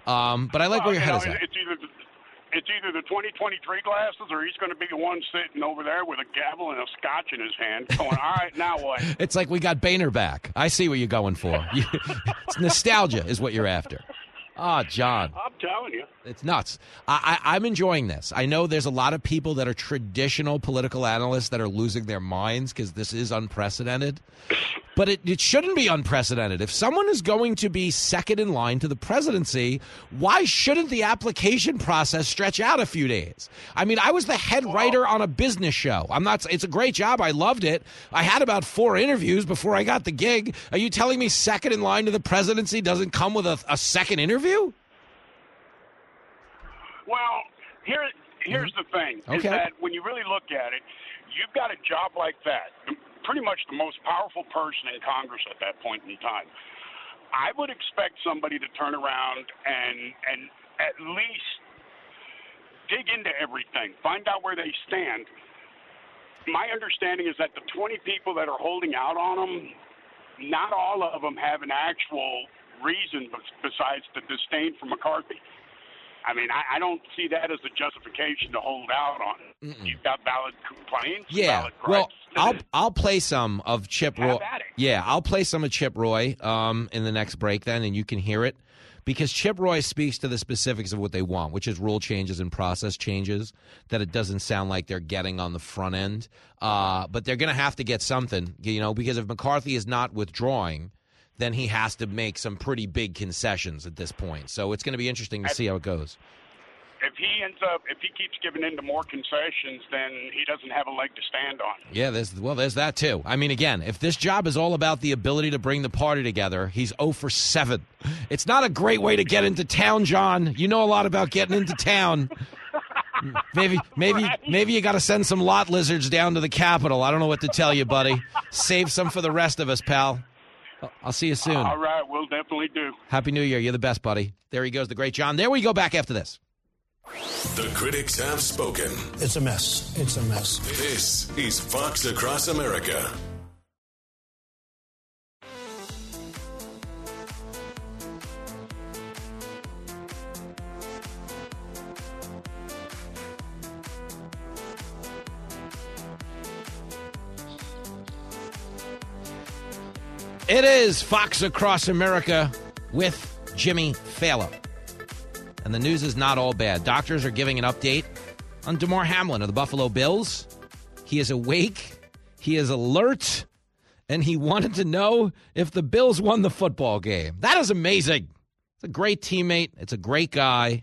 Um, but I like Well, where your you head know, is at. It's either it's either the 2023 glasses or he's going to be the one sitting over there with a gavel and a scotch in his hand going, all right, now what? It's like we got Boehner back. I see what you're going for. it's nostalgia is what you're after. Ah, oh, John. I'm telling you. It's nuts. I, I, I'm enjoying this. I know there's a lot of people that are traditional political analysts that are losing their minds because this is unprecedented. But it, it shouldn't be unprecedented. If someone is going to be second in line to the presidency, why shouldn't the application process stretch out a few days? I mean, I was the head writer on a business show. I'm not. It's a great job. I loved it. I had about four interviews before I got the gig. Are you telling me second in line to the presidency doesn't come with a, a second interview? Well, here here's the thing: Okay. is that when you really look at it, you've got a job like that, pretty much the most powerful person in Congress at that point in time. I would expect somebody to turn around and and at least dig into everything, find out where they stand. My understanding is that the 20 people that are holding out on them, not all of them have an actual reason besides the disdain for McCarthy. I mean, I, I don't see that as a justification to hold out on. You've got valid complaints. Yeah. Valid Well. I'll I'll play some of Chip Roy. Yeah, I'll play some of Chip Roy um, in the next break then, and you can hear it because Chip Roy speaks to the specifics of what they want, which is rule changes and process changes that it doesn't sound like they're getting on the front end. Uh, but they're going to have to get something, you know, because if McCarthy is not withdrawing. Then he has to make some pretty big concessions at this point. So it's going to be interesting to see how it goes. if he ends up, if he keeps giving in to more concessions, then he doesn't have a leg to stand on. Yeah, there's well, there's that too. I mean, again, if this job is all about the ability to bring the party together, he's 0 for 7. It's not a great way to get into town, John. You know a lot about getting into town. Maybe, maybe, maybe you got to send some lot lizards down to the Capitol. I don't know what to tell you, buddy. Save some for the rest of us, pal. I'll see you soon. All right, we'll definitely do. Happy New Year. You're the best, buddy. There he goes, the great John. There we go back after this. The critics have spoken. It's a mess. It's a mess. This is Fox Across America. It is Fox Across America with Jimmy Failla. And the news is not all bad. Doctors are giving an update on Damar Hamlin of the Buffalo Bills. He is awake, he is alert, and he wanted to know if the Bills won the football game. That is amazing. It's a great teammate, it's a great guy,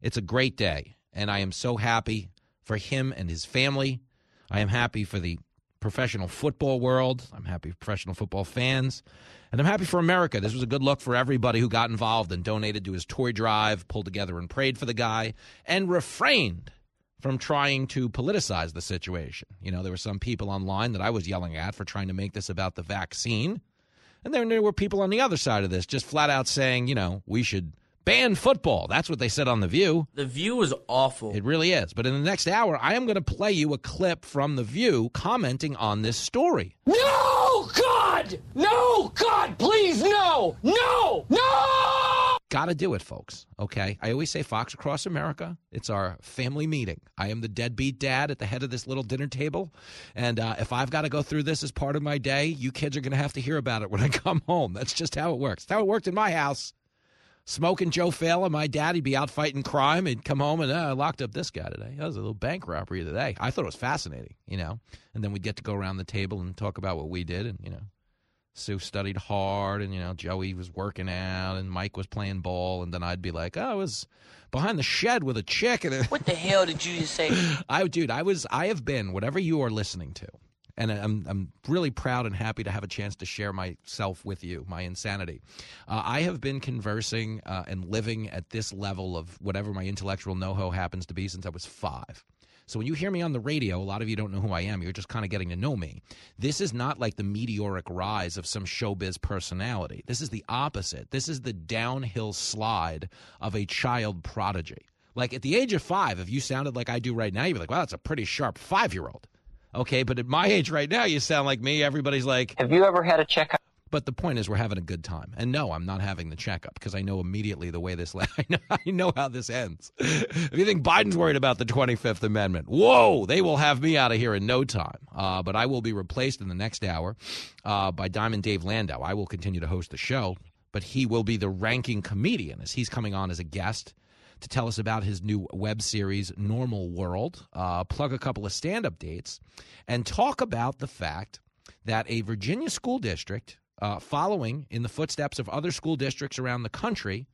it's a great day. And I am so happy for him and his family. I am happy for the professional football world. I'm happy for professional football fans. And I'm happy for America. This was a good look for everybody who got involved and donated to his toy drive, pulled together and prayed for the guy, and refrained from trying to politicize the situation. You know, there were some people online that I was yelling at for trying to make this about the vaccine. And then there were people on the other side of this just flat out saying, you know, we should ban football. That's what they said on The View. The View is awful. It really is. But in the next hour, I am going to play you a clip from The View commenting on this story. No, God! No, God, please, no! No! No! Got to do it, folks. Okay. I always say Fox Across America. It's our family meeting. I am the deadbeat dad at the head of this little dinner table. And uh, if I've got to go through this as part of my day, you kids are going to have to hear about it when I come home. That's just how it works. It's how it worked in my house. Smoking Joe Failla, my dad, he'd be out fighting crime. He'd come home and uh, I locked up this guy today. That was a little bank robbery today. I thought it was fascinating, you know. And then we'd get to go around the table and talk about what we did. And, you know, Sue studied hard and, you know, Joey was working out and Mike was playing ball. And then I'd be like, oh, I was behind the shed with a chick. And What the hell did you just say? I, dude, I was, I have been, whatever you are listening to, and I'm, I'm really proud and happy to have a chance to share myself with you, my insanity. Uh, I have been conversing uh, and living at this level of whatever my intellectual know how happens to be since I was five. So when you hear me on the radio, a lot of you don't know who I am. You're just kind of getting to know me. This is not like the meteoric rise of some showbiz personality. This is the opposite. This is the downhill slide of a child prodigy. Like at the age of five, if you sounded like I do right now, you'd be like, wow, that's a pretty sharp five year old. Okay, but at my age right now, you sound like me. Everybody's like, Have you ever had a checkup? But the point is, we're having a good time. And no, I'm not having the checkup because I know immediately the way this. I know, I know how this ends. if you think Biden's worried about the 25th Amendment, whoa, they will have me out of here in no time. Uh, but I will be replaced in the next hour uh, by Diamond Dave Landau. I will continue to host the show, but he will be the ranking comedian as he's coming on as a guest to tell us about his new web series, Normal World, uh, plug a couple of stand up dates, and talk about the fact that a Virginia school district, uh, following in the footsteps of other school districts around the country,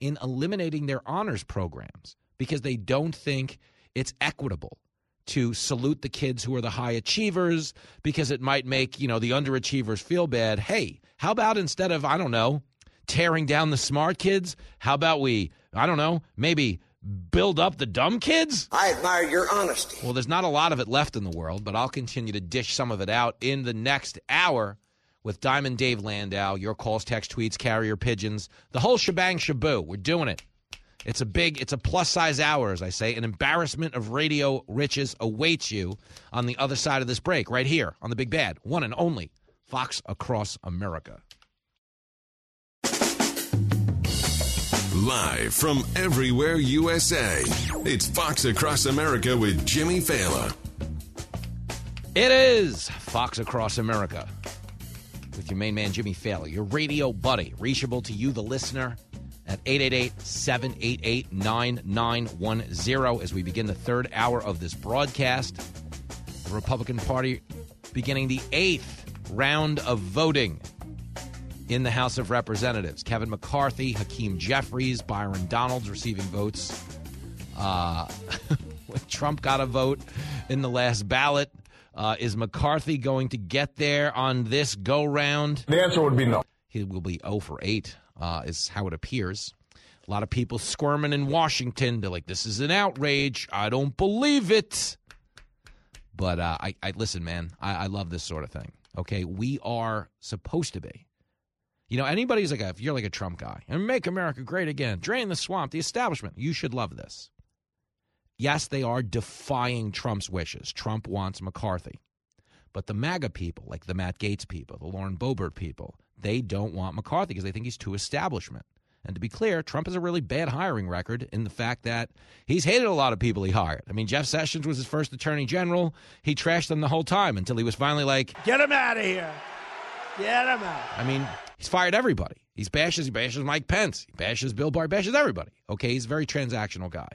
in eliminating their honors programs because they don't think it's equitable to salute the kids who are the high achievers because it might make, you know, the underachievers feel bad. Hey, how about instead of, I don't know, tearing down the smart kids, how about we, I don't know, maybe build up the dumb kids? I admire your honesty. Well, there's not a lot of it left in the world, but I'll continue to dish some of it out in the next hour with Diamond Dave Landau. Your calls, text, tweets, carrier pigeons, the whole shebang shaboo. We're doing it. It's a big, it's a plus size hour, as I say. An embarrassment of radio riches awaits you on the other side of this break, right here on the Big Bad, one and only Fox Across America. Live from everywhere USA, it's Fox Across America with Jimmy Failla. It is Fox Across America with your main man, Jimmy Failla, your radio buddy, reachable to you, the listener, at 888 788 9910 as we begin the third hour of this broadcast. The Republican Party beginning the eighth round of voting in the House of Representatives. Kevin McCarthy, Hakeem Jeffries, Byron Donalds receiving votes. Uh, Trump got a vote in the last ballot. Uh, is McCarthy going to get there on this go round? The answer would be no. He will be 0 for 8, uh, is how it appears. A lot of people squirming in Washington. They're like, this is an outrage. I don't believe it. But uh, I, I listen, man, I, I love this sort of thing. Okay, we are supposed to be. You know, anybody's like, a, if you're like a Trump guy, and make America great again, drain the swamp, the establishment, you should love this. Yes, they are defying Trump's wishes. Trump wants McCarthy. But the MAGA people, like the Matt Gaetz people, the Lauren Boebert people, they don't want McCarthy because they think he's too establishment. And to be clear, Trump has a really bad hiring record in the fact that he's hated a lot of people he hired. I mean, Jeff Sessions was his first attorney general. He trashed them the whole time until he was finally like, Get him out of here. Get him out. I mean, he's fired everybody. He's bashes, he bashes Mike Pence, he bashes Bill Barr, bashes everybody. Okay, he's a very transactional guy.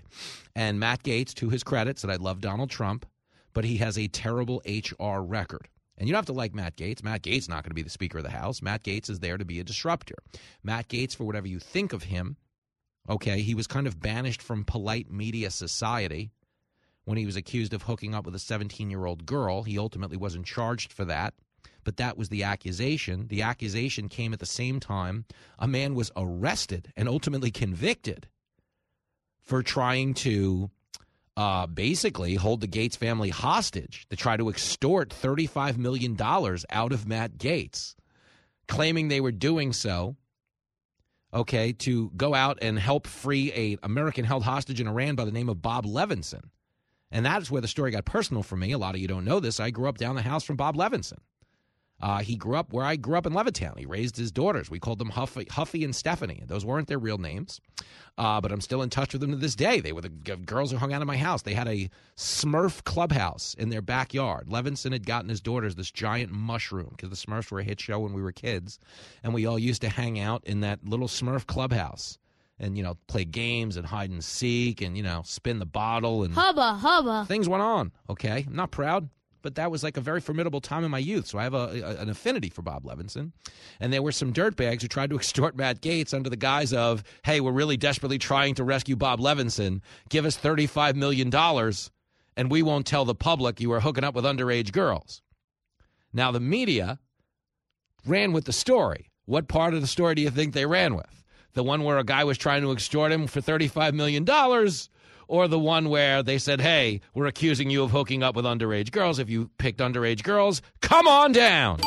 And Matt Gaetz, to his credit, said I love Donald Trump, but he has a terrible HR record. And you don't have to like Matt Gaetz. Matt Gaetz is not going to be the Speaker of the House. Matt Gaetz is there to be a disruptor. Matt Gaetz, for whatever you think of him, okay, he was kind of banished from polite media society when he was accused of hooking up with a 17 year old girl. He ultimately wasn't charged for that, but that was the accusation. The accusation came at the same time a man was arrested and ultimately convicted for trying to uh, basically hold the Gaetz family hostage to try to extort $35 million out of Matt Gaetz, claiming they were doing so, okay, to go out and help free a American held hostage in Iran by the name of Bob Levinson. And that's where the story got personal for me. A lot of you don't know this. I grew up down the house from Bob Levinson. Uh, he grew up where I grew up in Levittown. He raised his daughters. We called them Huffy, Huffy and Stephanie. Those weren't their real names, uh, but I'm still in touch with them to this day. They were the g- girls who hung out in my house. They had a Smurf clubhouse in their backyard. Levinson had gotten his daughters this giant mushroom because the Smurfs were a hit show when we were kids, and we all used to hang out in that little Smurf clubhouse and you know play games and hide and seek and you know spin the bottle and hubba hubba. Things went on. Okay, I'm not proud but that was like a very formidable time in my youth. So I have a, a, an affinity for Bob Levinson. And there were some dirtbags who tried to extort Matt Gaetz under the guise of, hey, we're really desperately trying to rescue Bob Levinson. Give us $35 million, and we won't tell the public you were hooking up with underage girls. Now, the media ran with the story. What part of the story do you think they ran with? The one where a guy was trying to extort him for $35 million or the one where they said, hey, we're accusing you of hooking up with underage girls. If you picked underage girls, come on down.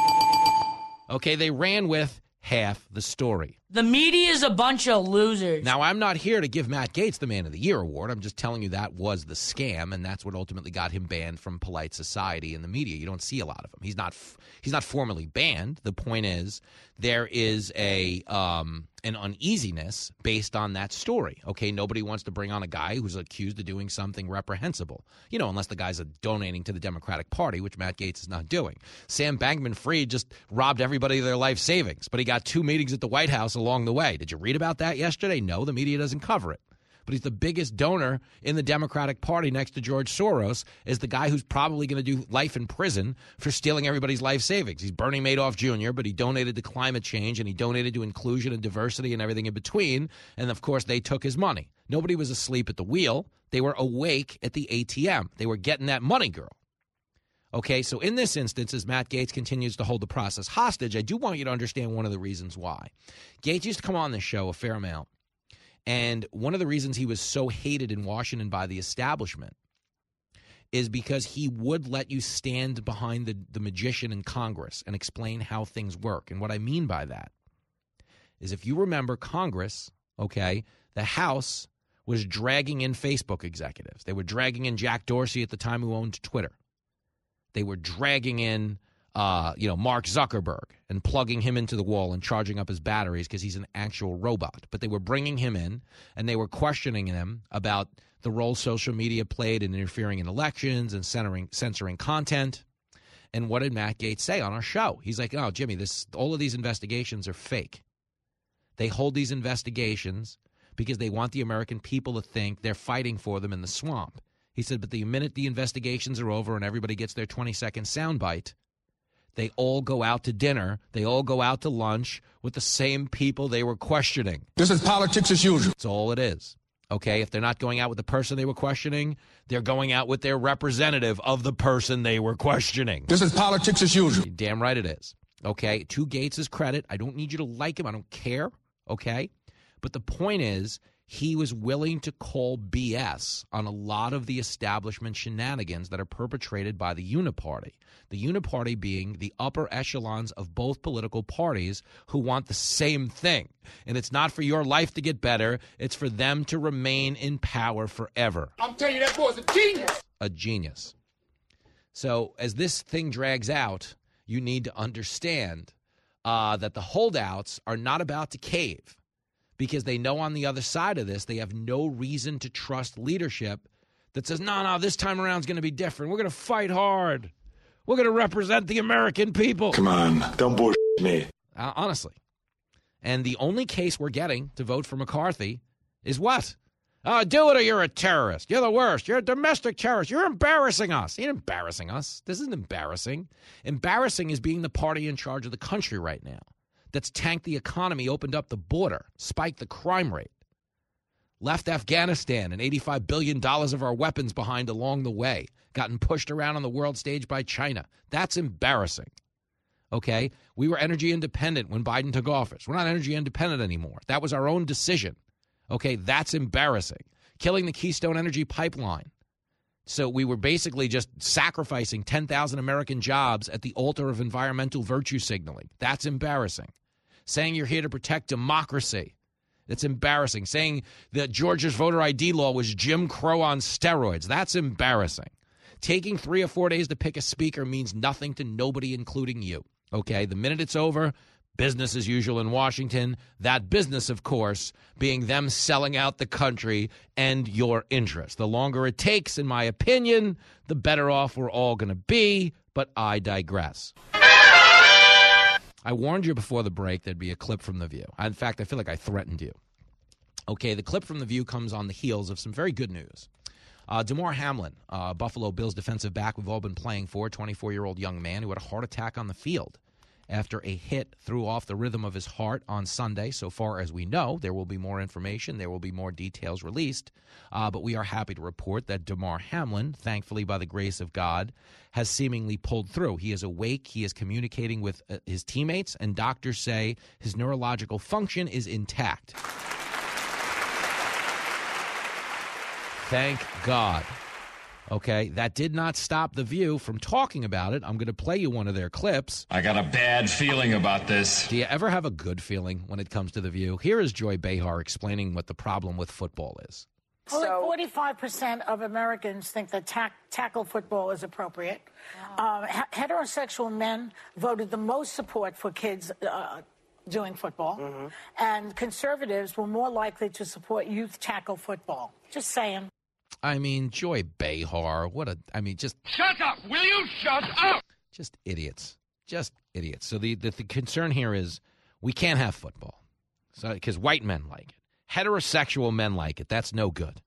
Okay, they ran with half the story. The media is a bunch of losers. Now, I'm not here to give Matt Gaetz the Man of the Year award. I'm just telling you that was the scam, and that's what ultimately got him banned from polite society and the media. You don't see a lot of him. He's not he's not formally banned. The point is there is a um, an uneasiness based on that story. Okay, nobody wants to bring on a guy who's accused of doing something reprehensible. You know, unless the guy's donating to the Democratic Party, which Matt Gaetz is not doing. Sam Bankman-Fried just robbed everybody of their life savings, but he got two meetings at the White House along the way. Did you read about that yesterday? No, the media doesn't cover it but he's the biggest donor in the Democratic Party next to George Soros, is the guy who's probably going to do life in prison for stealing everybody's life savings. He's Bernie Madoff Jr., but he donated to climate change and he donated to inclusion and diversity and everything in between. And of course, they took his money. Nobody was asleep at the wheel. They were awake at the ATM. They were getting that money, girl. Okay, so in this instance, as Matt Gaetz continues to hold the process hostage, I do want you to understand one of the reasons why. Gaetz used to come on this show a fair amount and one of the reasons he was so hated in Washington by the establishment is because he would let you stand behind the, the magician in Congress and explain how things work. And what I mean by that is if you remember Congress, okay, the House was dragging in Facebook executives. They were dragging in Jack Dorsey at the time who owned Twitter. They were dragging in uh, you know, Mark Zuckerberg and plugging him into the wall and charging up his batteries because he's an actual robot. But they were bringing him in and they were questioning him about the role social media played in interfering in elections and censoring, censoring content. And what did Matt Gaetz say on our show? He's like, "Oh, Jimmy, this all of these investigations are fake. They hold these investigations because they want the American people to think they're fighting for them in the swamp." He said, "But the minute the investigations are over and everybody gets their 20-second soundbite, they all go out to dinner. They all go out to lunch with the same people they were questioning. This is politics as usual. That's all it is. Okay, if they're not going out with the person they were questioning, they're going out with their representative of the person they were questioning. This is politics as usual. Damn right it is. Okay, to Gaetz' credit, I don't need you to like him. I don't care. Okay, but the point is, he was willing to call BS on a lot of the establishment shenanigans that are perpetrated by the Uniparty. The Uniparty being the upper echelons of both political parties who want the same thing. And it's not for your life to get better, it's for them to remain in power forever. I'm telling you, that boy's a genius. A genius. So as this thing drags out, you need to understand uh, that the holdouts are not about to cave because they know on the other side of this, they have no reason to trust leadership that says, no, no, this time around is going to be different. We're going to fight hard. We're going to represent the American people. Come on, don't bullshit me. Uh, honestly. And the only case we're getting to vote for McCarthy is what? Uh, do it or you're a terrorist. You're the worst. You're a domestic terrorist. You're embarrassing us. You're embarrassing us. This isn't embarrassing. Embarrassing is being the party in charge of the country right now that's tanked the economy, opened up the border, spiked the crime rate, left Afghanistan and $85 billion of our weapons behind along the way, gotten pushed around on the world stage by China. That's embarrassing. Okay? We were energy independent when Biden took office. We're not energy independent anymore. That was our own decision. Okay? That's embarrassing. Killing the Keystone Energy Pipeline. So we were basically just sacrificing 10,000 American jobs at the altar of environmental virtue signaling. That's embarrassing saying you're here to protect democracy. That's embarrassing. Saying that Georgia's voter ID law was Jim Crow on steroids. That's embarrassing. Taking three or four days to pick a speaker means nothing to nobody, including you. Okay? The minute it's over, business as usual in Washington. That business, of course, being them selling out the country and your interests. The longer it takes, in my opinion, the better off we're all going to be. But I digress. I warned you before the break there'd be a clip from The View. In fact, I feel like I threatened you. Okay, the clip from The View comes on the heels of some very good news. Uh, Damar Hamlin, uh, Buffalo Bills defensive back we've all been playing for, 24 year old young man who had a heart attack on the field after a hit threw off the rhythm of his heart on Sunday. So far as we know, there will be more information, there will be more details released. Uh, but we are happy to report that Damar Hamlin, thankfully by the grace of God, has seemingly pulled through. He is awake, he is communicating with uh, his teammates, and doctors say his neurological function is intact. Thank God. Okay, that did not stop The View from talking about it. I'm going to play you one of their clips. I got a bad feeling about this. Do you ever have a good feeling when it comes to The View? Here is Joy Behar explaining what the problem with football is. Well, like 45% of Americans think that tack- tackle football is appropriate. Um, he- heterosexual men voted the most support for kids uh, doing football, Mm-hmm. and conservatives were more likely to support youth tackle football. Just saying. I mean, Joy Behar, what a, I mean, just Shut up! Will you shut up? just idiots, just idiots. So the the, the concern here is we can't have football, so because white men like it, heterosexual men like it. That's no good.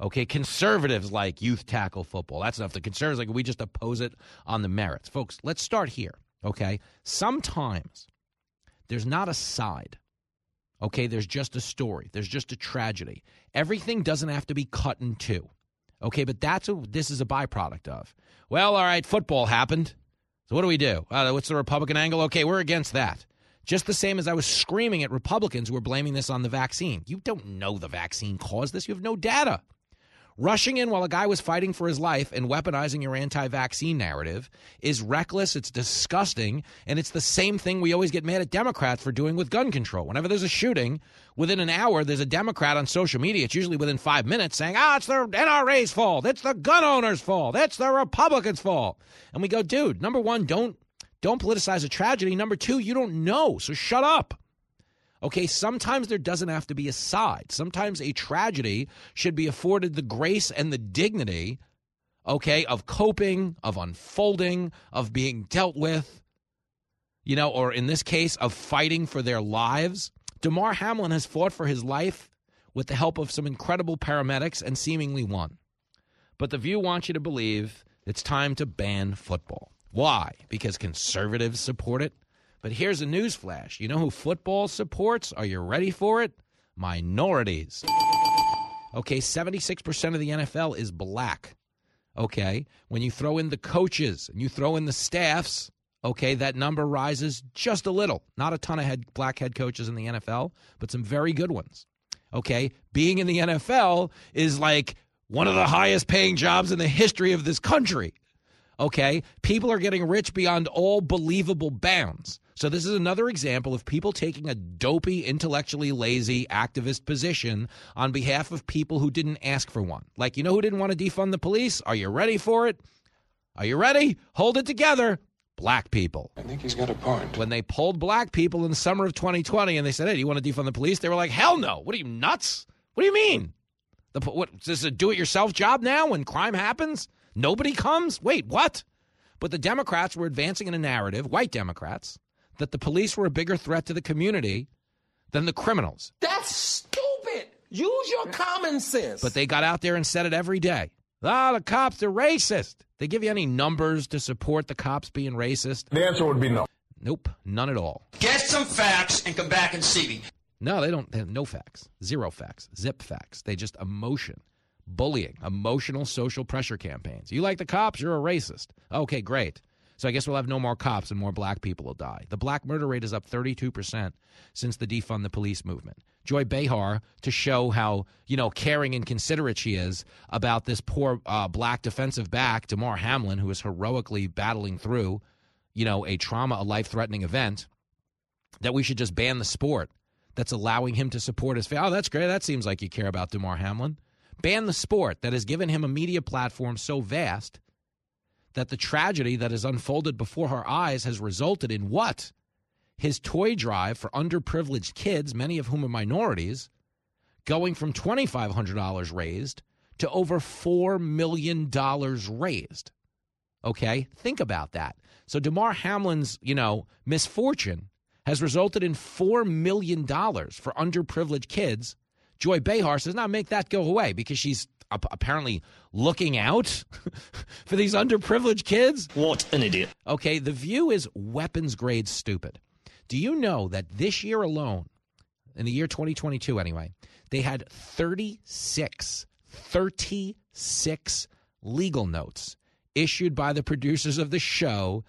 Okay, conservatives like youth tackle football. That's enough. The conservatives like we just oppose it on the merits, folks. Let's start here. Okay, sometimes there's not a side. Okay, there's just a story. There's just a tragedy. Everything doesn't have to be cut in two. Okay, but that's what this is a byproduct of. Well, all right, football happened. So what do we do? Uh, what's the Republican angle? Okay, we're against that. Just the same as I was screaming at Republicans who were blaming this on the vaccine. You don't know the vaccine caused this. You have no data. Rushing in while a guy was fighting for his life and weaponizing your anti vaccine narrative is reckless, it's disgusting, and it's the same thing we always get mad at Democrats for doing with gun control. Whenever there's a shooting, within an hour, there's a Democrat on social media, it's usually within five minutes, saying, ah, it's the NRA's fault, it's the gun owner's fault, it's the Republicans' fault. And we go, dude, number one, don't don't politicize a tragedy. Number two, you don't know, so shut up. Okay, sometimes there doesn't have to be a side. Sometimes a tragedy should be afforded the grace and the dignity, okay, of coping, of unfolding, of being dealt with, you know, or in this case, of fighting for their lives. Damar Hamlin has fought for his life with the help of some incredible paramedics and seemingly won. But The View wants you to believe it's time to ban football. Why? Because conservatives support it? But here's a news flash. You know who football supports? Are you ready for it? Minorities. Okay, 76% of the NFL is black. Okay, when you throw in the coaches and you throw in the staffs, okay, that number rises just a little. Not a ton of head, black head coaches in the NFL, but some very good ones. Okay, being in the NFL is like one of the highest paying jobs in the history of this country. Okay, people are getting rich beyond all believable bounds. So, this is another example of people taking a dopey, intellectually lazy activist position on behalf of people who didn't ask for one. Like, you know who didn't want to defund the police? Are you ready for it? Are you ready? Hold it together. Black people. I think he's got a point. When they pulled black people in the summer of 2020 and they said, hey, do you want to defund the police? They were like, hell no. What are you, nuts? What do you mean? The, what, is this a do it yourself job now when crime happens? Nobody comes? Wait, what? But the Democrats were advancing in a narrative, white Democrats, that the police were a bigger threat to the community than the criminals. That's stupid. Use your common sense. But they got out there and said it every day. Ah, the cops are racist. They give you any numbers to support the cops being racist? The answer would be no. Nope, none at all. Get some facts and come back and see me. No, they don't. They have no facts. Zero facts. Zip facts. They just emotion, bullying, emotional social pressure campaigns. You like the cops? You're a racist. Okay, great. So I guess we'll have no more cops and more black people will die. The black murder rate is up 32% since the defund the police movement. Joy Behar to show how, you know, caring and considerate she is about this poor uh, black defensive back, Damar Hamlin, who is heroically battling through, you know, a trauma, a life-threatening event, that we should just ban the sport that's allowing him to support his family. Oh, that's great. That seems like you care about Damar Hamlin. Ban the sport that has given him a media platform so vast that the tragedy that has unfolded before our eyes has resulted in what? His toy drive for underprivileged kids, many of whom are minorities, going from $2,500 raised to over $4 million raised. Okay? Think about that. So Damar Hamlin's, you know, misfortune has resulted in $4 million for underprivileged kids. Joy Behar says, now make that go away because she's apparently looking out for these underprivileged kids. What an idiot. Okay, the view is weapons grade stupid. Do you know that this year alone, in the year 2022 anyway, they had 36, 36 legal notes issued by the producers of the show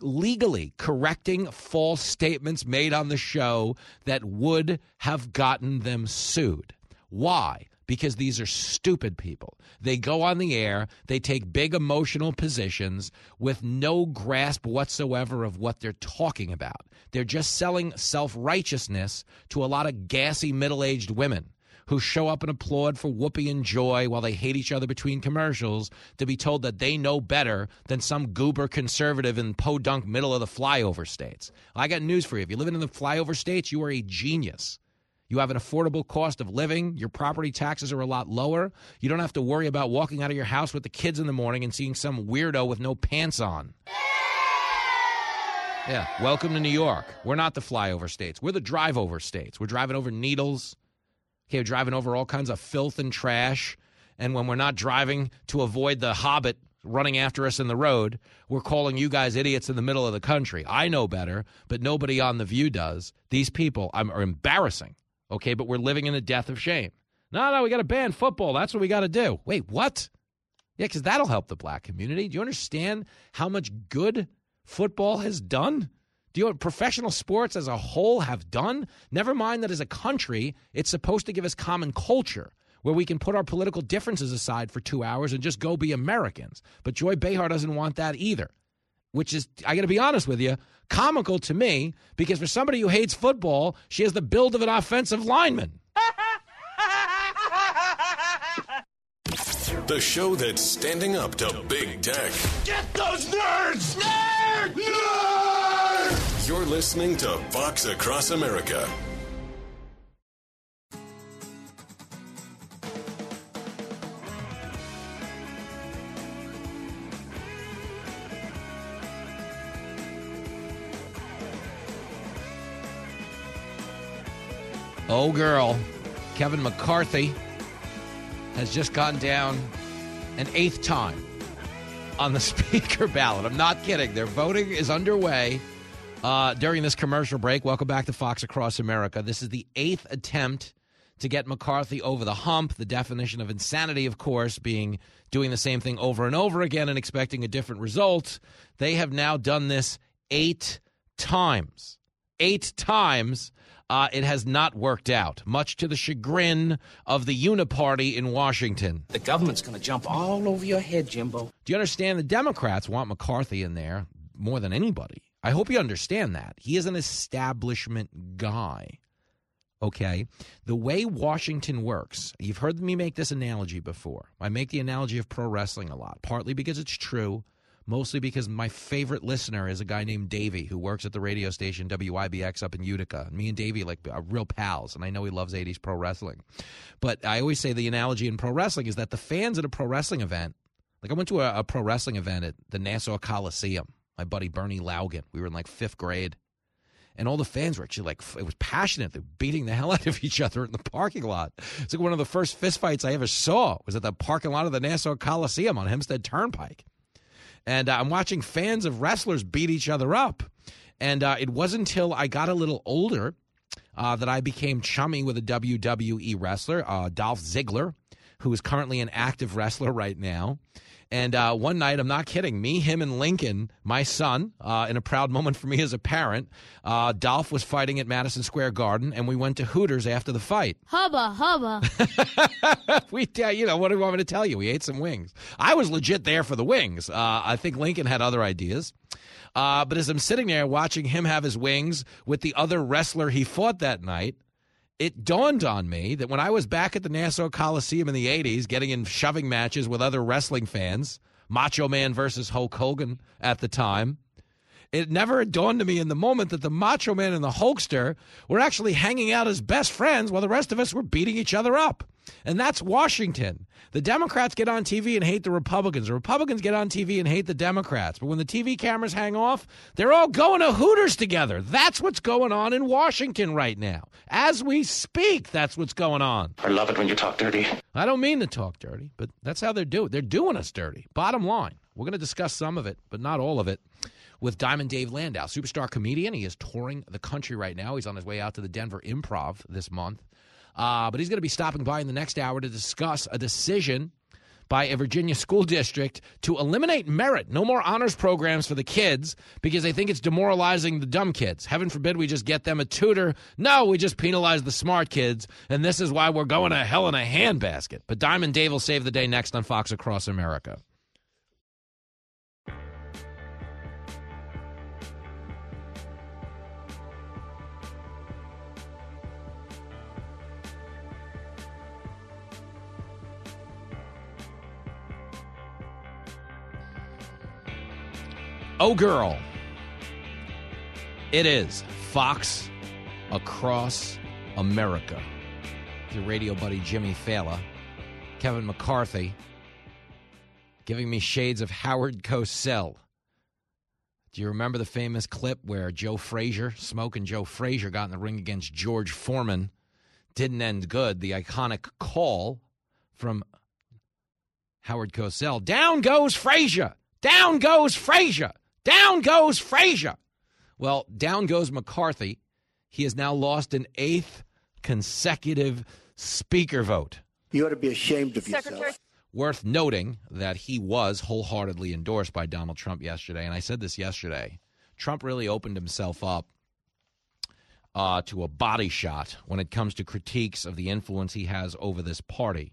legally correcting false statements made on the show that would have gotten them sued. Why? Because these are stupid people. They go on the air, they take big emotional positions with no grasp whatsoever of what they're talking about. They're just selling self righteousness to a lot of gassy middle aged women who show up and applaud for Whoopi and Joy while they hate each other between commercials to be told that they know better than some goober conservative in podunk middle of the flyover states. I got news for you. If you live in the flyover states, you are a genius. You have an affordable cost of living. Your property taxes are a lot lower. You don't have to worry about walking out of your house with the kids in the morning and seeing some weirdo with no pants on. Yeah, welcome to New York. We're not the flyover states. We're the drive over states. We're driving over needles. Okay, we're driving over all kinds of filth and trash. And when we're not driving to avoid the hobbit running after us in the road, we're calling you guys idiots in the middle of the country. I know better, but nobody on The View does. These people are embarrassing. Okay, but we're living in a death of shame. No, no, we got to ban football. That's what we got to do. Wait, what? Yeah, because that'll help the black community. Do you understand how much good football has done? Do you know professional sports as a whole have done? Never mind that as a country, it's supposed to give us common culture where we can put our political differences aside for two hours and just go be Americans. But Joy Behar doesn't want that either, which is, I got to be honest with you, comical to me because for somebody who hates football, she has the build of an offensive lineman. The show that's standing up to big tech. Get those nerds! Nerds! Nerds! You're listening to Fox Across America. Oh, girl. Kevin McCarthy has just gone down an eighth time on the speaker ballot. I'm not kidding. Their voting is underway uh, during this commercial break. Welcome back to Fox Across America. This is the eighth attempt to get McCarthy over the hump. The definition of insanity, of course, being doing the same thing over and over again and expecting a different result. They have now done this eight times. Eight times uh, it has not worked out, much to the chagrin of the Uniparty in Washington. The government's going to jump all over your head, Jimbo. Do you understand? The Democrats want McCarthy in there more than anybody. I hope you understand that. He is an establishment guy. Okay. The way Washington works, you've heard me make this analogy before. I make the analogy of pro wrestling a lot, partly because it's true, mostly because my favorite listener is a guy named Davey who works at the radio station WIBX up in Utica. Me and Davey like are real pals, and I know he loves 80s pro wrestling. But I always say the analogy in pro wrestling is that the fans at a pro wrestling event, like I went to a, a pro wrestling event at the Nassau Coliseum. My buddy Bernie Laugan, we were in like fifth grade. And all the fans were actually like, it was passionate. They're beating the hell out of each other in the parking lot. It's like one of the first fistfights I ever saw was at the parking lot of the Nassau Coliseum on Hempstead Turnpike and uh, I'm watching fans of wrestlers beat each other up. And uh, it wasn't until I got a little older uh, that I became chummy with a WWE wrestler, uh, Dolph Ziggler, who is currently an active wrestler right now. And uh, one night, I'm not kidding, me, him, and Lincoln, my son, uh, in a proud moment for me as a parent, uh, Dolph was fighting at Madison Square Garden, and we went to Hooters after the fight. Hubba, hubba. we, you know, what do you want me to tell you? We ate some wings. I was legit there for the wings. Uh, I think Lincoln had other ideas. Uh, but as I'm sitting there watching him have his wings with the other wrestler he fought that night, it dawned on me that when I was back at the Nassau Coliseum in the 80s, getting in shoving matches with other wrestling fans, Macho Man versus Hulk Hogan at the time, it never dawned to me in the moment that the Macho Man and the Hulkster were actually hanging out as best friends while the rest of us were beating each other up. And that's Washington. The Democrats get on TV and hate the Republicans. The Republicans get on TV and hate the Democrats. But when the TV cameras hang off, they're all going to Hooters together. That's what's going on in Washington right now. As we speak, that's what's going on. I love it when you talk dirty. I don't mean to talk dirty, but that's how they're doing. It. They're doing us dirty. Bottom line, we're going to discuss some of it, but not all of it with Diamond Dave Landau, superstar comedian. He is touring the country right now. He's on his way out to the Denver Improv this month. Uh, but he's going to be stopping by in the next hour to discuss a decision by a Virginia school district to eliminate merit. No more honors programs for the kids because they think it's demoralizing the dumb kids. Heaven forbid we just get them a tutor. No, we just penalize the smart kids, and this is why we're going to hell in a handbasket. But Diamond Dave will save the day next on Fox Across America. Oh, girl. It is Fox Across America. Your radio buddy Jimmy Failla, Kevin McCarthy, giving me shades of Howard Cosell. Do you remember the famous clip where Joe Frazier, Smokin' Joe Frazier, got in the ring against George Foreman? Didn't end good. The iconic call from Howard Cosell. Down goes Frazier. Down goes Frazier. Down goes Frazier. Well, down goes McCarthy. He has now lost an eighth consecutive speaker vote. You ought to be ashamed of Secretary- yourself. Worth noting that he was wholeheartedly endorsed by Donald Trump yesterday. And I said this yesterday. Trump really opened himself up uh, to a body shot when it comes to critiques of the influence he has over this party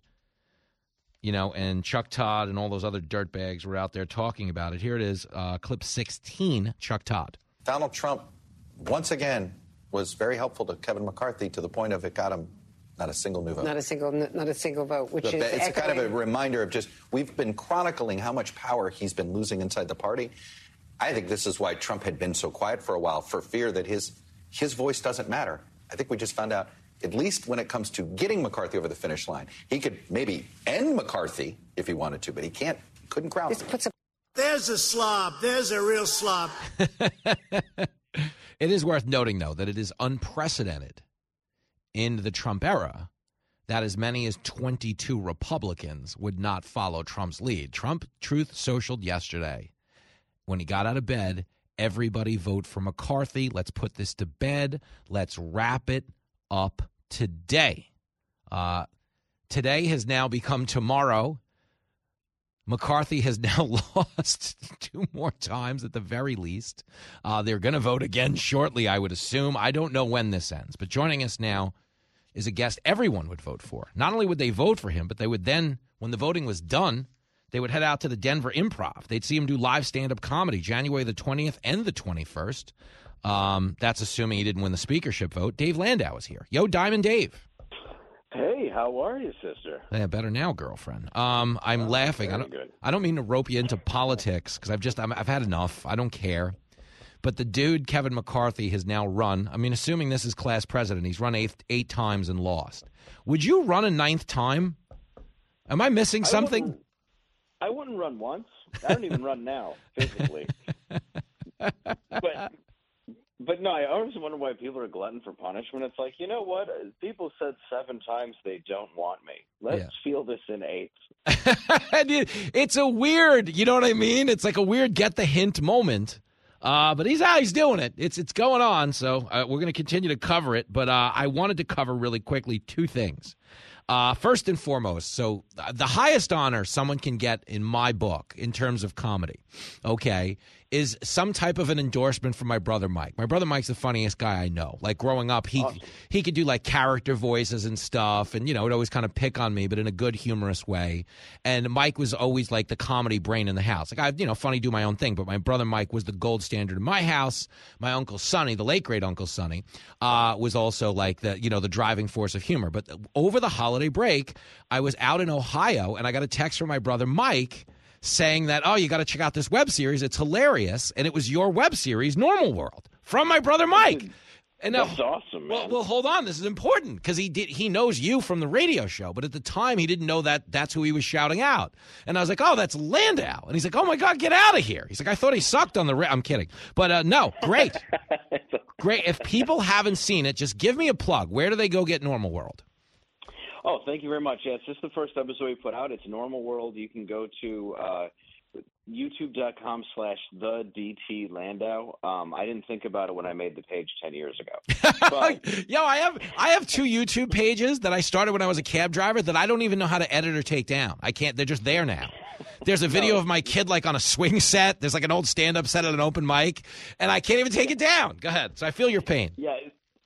you know, and Chuck Todd and all those other dirtbags were out there talking about it. Here it is, uh, clip 16, Chuck Todd. Donald Trump, once again, was very helpful to Kevin McCarthy to the point of it got him not a single new vote. Not a single, not a single vote. Which but is it's echoing. kind of a reminder of just we've been chronicling how much power he's been losing inside the party. I think this is why Trump had been so quiet for a while, for fear that his his voice doesn't matter. I think we just found out at least when it comes to getting McCarthy over the finish line. He could maybe end McCarthy if he wanted to, but he can't. Couldn't crown him. Puts a- There's a slob. There's a real slob. it is worth noting, though, that it is unprecedented in the Trump era that as many as 22 Republicans would not follow Trump's lead. Trump truth socialed yesterday. When he got out of bed, everybody vote for McCarthy. Let's put this to bed. Let's wrap it up today. Uh, today has now become tomorrow. McCarthy has now lost two more times at the very least. Uh, they're going to vote again shortly, I would assume. I don't know when this ends. But joining us now is a guest everyone would vote for. Not only would they vote for him, but they would then, when the voting was done, they would head out to the Denver Improv. They'd see him do live stand up comedy January the 20th and the 21st. Um, that's assuming he didn't win the speakership vote. Dave Landau is here. Yo, Diamond Dave. Hey, how are you, sister? Yeah, better now, girlfriend. Um, I'm oh, laughing. I don't. Good. I don't mean to rope you into politics because I've just i have had enough. I don't care. But the dude Kevin McCarthy has now run. I mean, assuming this is class president, he's run eight eight times and lost. Would you run a ninth time? Am I missing something? I wouldn't, I wouldn't run once. I don't even run now physically. but but no, I always wonder why people are glutton for punishment. It's like, you know what? People said seven times they don't want me. Let's yeah. feel this in eight. it's a weird, you know what I mean? It's like a weird get the hint moment. Uh, but he's out. He's doing it. It's it's going on. So uh, we're going to continue to cover it. But uh, I wanted to cover really quickly two things. Uh, first and foremost, so uh, the highest honor someone can get in my book in terms of comedy, okay, is some type of an endorsement from my brother Mike. My brother Mike's the funniest guy I know. Like growing up, he awesome. he could do like character voices and stuff, and you know, would always kind of pick on me, but in a good, humorous way. And Mike was always like the comedy brain in the house. Like I, you know, funny do my own thing, but my brother Mike was the gold standard in my house. My uncle Sonny, the late great Uncle Sonny, uh, was also like the you know the driving force of humor. But over the holiday break, I was out in Ohio, and I got a text from my brother Mike saying that, oh, you got to check out this web series. It's hilarious. And it was your web series, Normal World, from my brother Mike. And now, That's awesome, man. Well, well, hold on. This is important because he did. He knows you from the radio show, but at the time he didn't know that that's who he was shouting out. And I was like, "Oh, that's Landau." And he's like, "Oh my God, get out of here!" He's like, "I thought he sucked on the." Ra-. I'm kidding, but uh, no, great, great. If people haven't seen it, just give me a plug. Where do they go get Normal World? Oh, thank you very much. Yeah, it's just the first episode we put out. It's Normal World. You can go to uh, youtube.com slash the DT Landau. Um, I didn't think about it when I made the page 10 years ago. But, Yo, I have I have two YouTube pages that I started when I was a cab driver that I don't even know how to edit or take down. I can't. They're just there now. There's a video of my kid like on a swing set. There's like an old stand up set at an open mic, and I can't even take it down. Go ahead. So I feel your pain. yeah,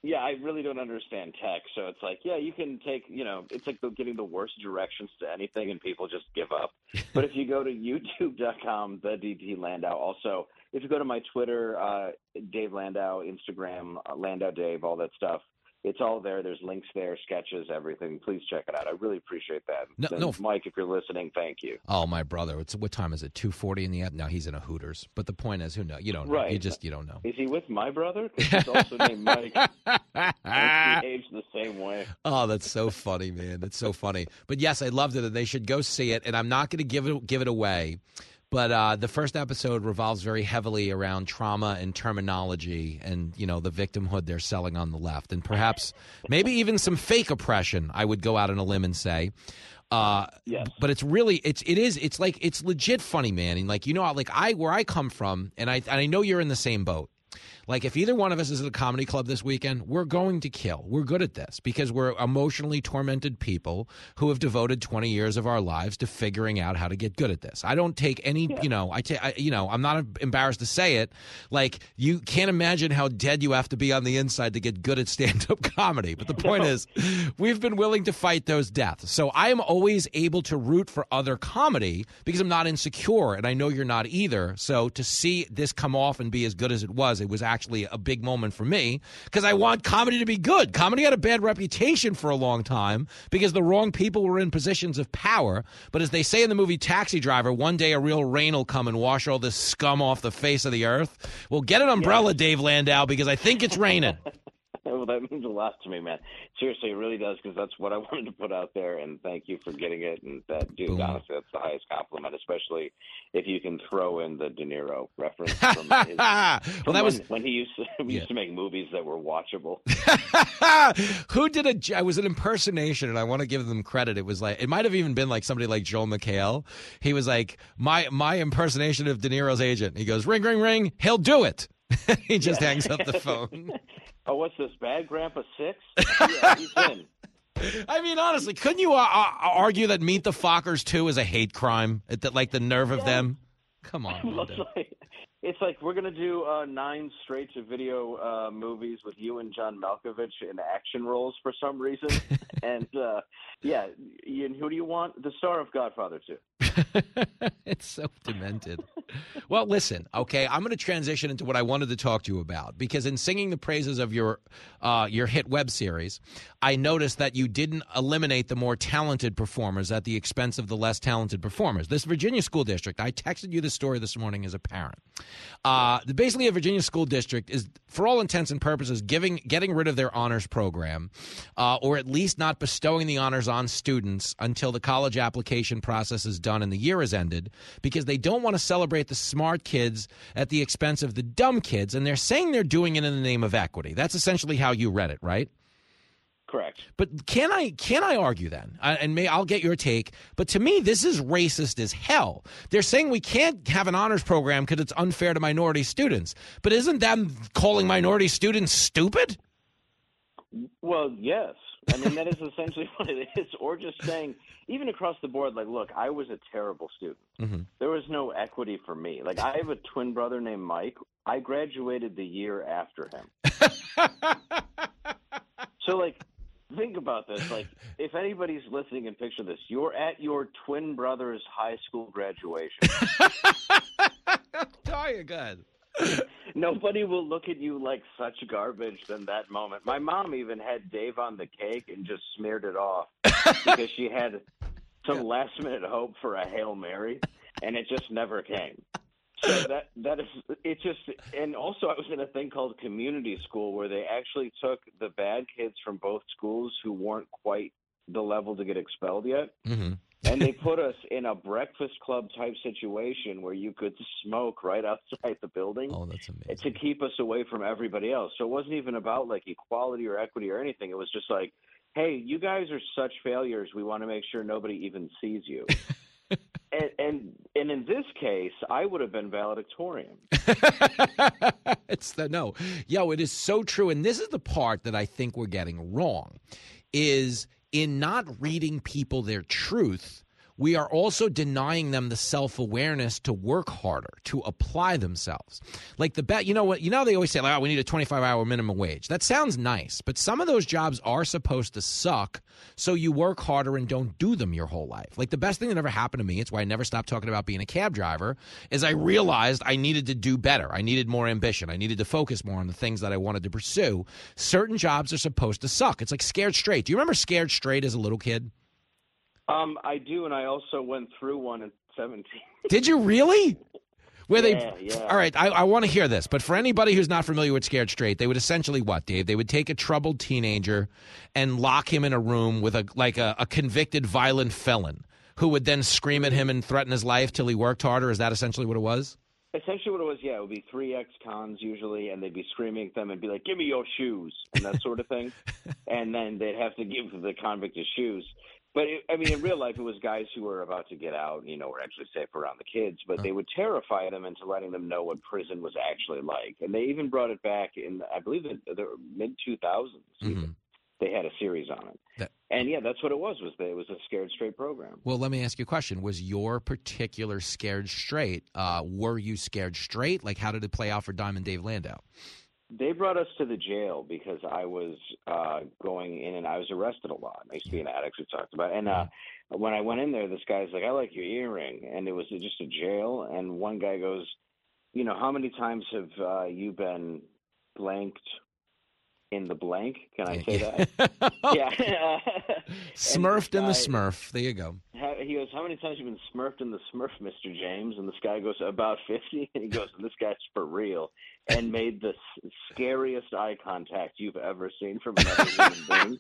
yeah, I really don't understand tech. So it's like, yeah, you can take, you know, it's like the, getting the worst directions to anything and people just give up. but if you go to youtube.com, the DT Landau, also, if you go to my Twitter, uh, Dave Landau, Instagram, uh, Landau Dave, all that stuff, it's all there. There's links there, sketches, everything. Please check it out. I really appreciate that. No- And no. Mike, if you're listening, thank you. Oh, my brother. It's what time is it? Two forty in the app. No, he's in a Hooters. But the point is, who knows? You don't know. Right. You just you don't know. Is he with my brother? Because he's also named Mike. He aged the same way. Oh, that's so funny, man. That's so funny. But yes, I loved it, and they should go see it. And I'm not going to give it give it away. But uh, the first episode revolves very heavily around trauma and terminology, and you know the victimhood they're selling on the left, and perhaps maybe even some fake oppression. I would go out on a limb and say. Uh, Yes. but it's really it's it is it's like it's legit funny, man. And like you know, like I where I come from, and I and I know you're in the same boat. Like if either one of us is at a comedy club this weekend, we're going to kill. We're good at this because we're emotionally tormented people who have devoted 20 years of our lives to figuring out how to get good at this. I don't take any, you know, I take you know, I'm not embarrassed to say it. Like you can't imagine how dead you have to be on the inside to get good at stand-up comedy. But the point is, we've been willing to fight those deaths. So I am always able to root for other comedy because I'm not insecure and I know you're not either. So to see this come off and be as good as it was, it was actually a big moment for me because I want comedy to be good. Comedy had a bad reputation for a long time because the wrong people were in positions of power. But as they say in the movie Taxi Driver, one day a real rain will come and wash all this scum off the face of the earth. Well, get an umbrella, Dave Landau, because I think it's raining. Well, that means a lot to me, man. Seriously, it really does because that's what I wanted to put out there. And thank you for getting it. And that, dude, Boom. honestly, that's the highest compliment, especially if you can throw in the De Niro reference from, his, well, from that was when, when he used to, we used to make movies that were watchable. Who did a? It was an impersonation, and I want to give them credit. It was like it might have even been like somebody like Joel McHale. He was like my my impersonation of De Niro's agent. He goes ring ring ring. He'll do it. he just hangs up the phone. Oh, what's this? Bad Grandpa Six? yeah, he's in. I mean, honestly, couldn't you uh, uh, argue that Meet the Fockers two is a hate crime? That like the nerve of them. Come on. It's like it's like we're gonna do uh, nine straight to video uh, movies with you and John Malkovich in action roles for some reason, and uh, yeah, Ian, who do you want? The star of Godfather two. it's so demented. well, listen, okay, I'm going to transition into what I wanted to talk to you about because in singing the praises of your uh, your hit web series, I noticed that you didn't eliminate the more talented performers at the expense of the less talented performers. This Virginia school district, I texted you the story this morning as a parent. Uh, basically, a Virginia school district is, for all intents and purposes, giving getting rid of their honors program, uh, or at least not bestowing the honors on students until the college application process is done the year is ended, because they don't want to celebrate the smart kids at the expense of the dumb kids, and they're saying they're doing it in the name of equity. That's essentially how you read it, right? Correct. But can I can I argue then? Uh, and may I'll get your take. But to me, this is racist as hell. They're saying we can't have an honors program because it's unfair to minority students. But isn't them calling minority students stupid? Well, yes. I mean, that is essentially what it is. Or just saying, even across the board, like, look, I was a terrible student. Mm-hmm. There was no equity for me. Like, I have a twin brother named Mike. I graduated the year after him. so, like, think about this. Like, if anybody's listening and picture this, you're at your twin brother's high school graduation. Oh, you're good. Nobody will look at you like such garbage than that moment. My mom even had Dave on the cake and just smeared it off because she had some last minute hope for a Hail Mary and it just never came. So that that is it just and also I was in a thing called community school where they actually took the bad kids from both schools who weren't quite the level to get expelled yet Mm-hmm. And they put us in a breakfast club type situation where you could smoke right outside the building Oh, that's amazing. to keep us away from everybody else. So it wasn't even about like equality or equity or anything. It was just like, hey, you guys are such failures. We want to make sure nobody even sees you. and, and and in this case, I would have been valedictorian. it's the no, yo, it is so true, and this is the part that I think we're getting wrong, is in not reading people their truth we are also denying them the self awareness to work harder, to apply themselves. Like the bet, you know what? You know, they always say, like, oh, we need a 25 hour minimum wage. That sounds nice, but some of those jobs are supposed to suck, so you work harder and don't do them your whole life. Like the best thing that ever happened to me, it's why I never stopped talking about being a cab driver, is I realized I needed to do better. I needed more ambition. I needed to focus more on the things that I wanted to pursue. Certain jobs are supposed to suck. It's like Scared Straight. Do you remember Scared Straight as a little kid? Um, I do, and I also went through one at 17. Did you really? Where yeah, they? Yeah. All right, I, I want to hear this. But for anybody who's not familiar with Scared Straight, they would essentially what, Dave? They would take a troubled teenager and lock him in a room with a like a, a convicted violent felon who would then scream at him and threaten his life till he worked harder. Is that essentially what it was? Essentially, what it was, yeah, it would be three ex-cons usually, and they'd be screaming at them and be like, "Give me your shoes," and that sort of thing. and then they'd have to give the convict his shoes. But it, I mean, in real life, it was guys who were about to get out, you know, were actually safe around the kids, but they would terrify them into letting them know what prison was actually like. And they even brought it back in, I believe, the, the mid 2000s. Mm-hmm. They had a series on it. That- and yeah, that's what it was. Was that it was a scared straight program? Well, let me ask you a question. Was your particular Scared Straight, uh, were you scared straight? Like, how did it play out for Diamond Dave Landau? They brought us to the jail because I was uh, going in and I was arrested a lot. I used to be an addict. We talked about, and uh, when I went in there, this guy's like, "I like your earring," and it was just a jail. And one guy goes, "You know, how many times have uh, you been blanked in the blank? Can I say that? yeah, Smurfed in the Smurf. There you go. He goes, "How many times have you been smurfed in the Smurf, Mister James?" And this guy goes, "About 50. And he goes, "This guy's for real," and made the scariest eye contact you've ever seen from another human being.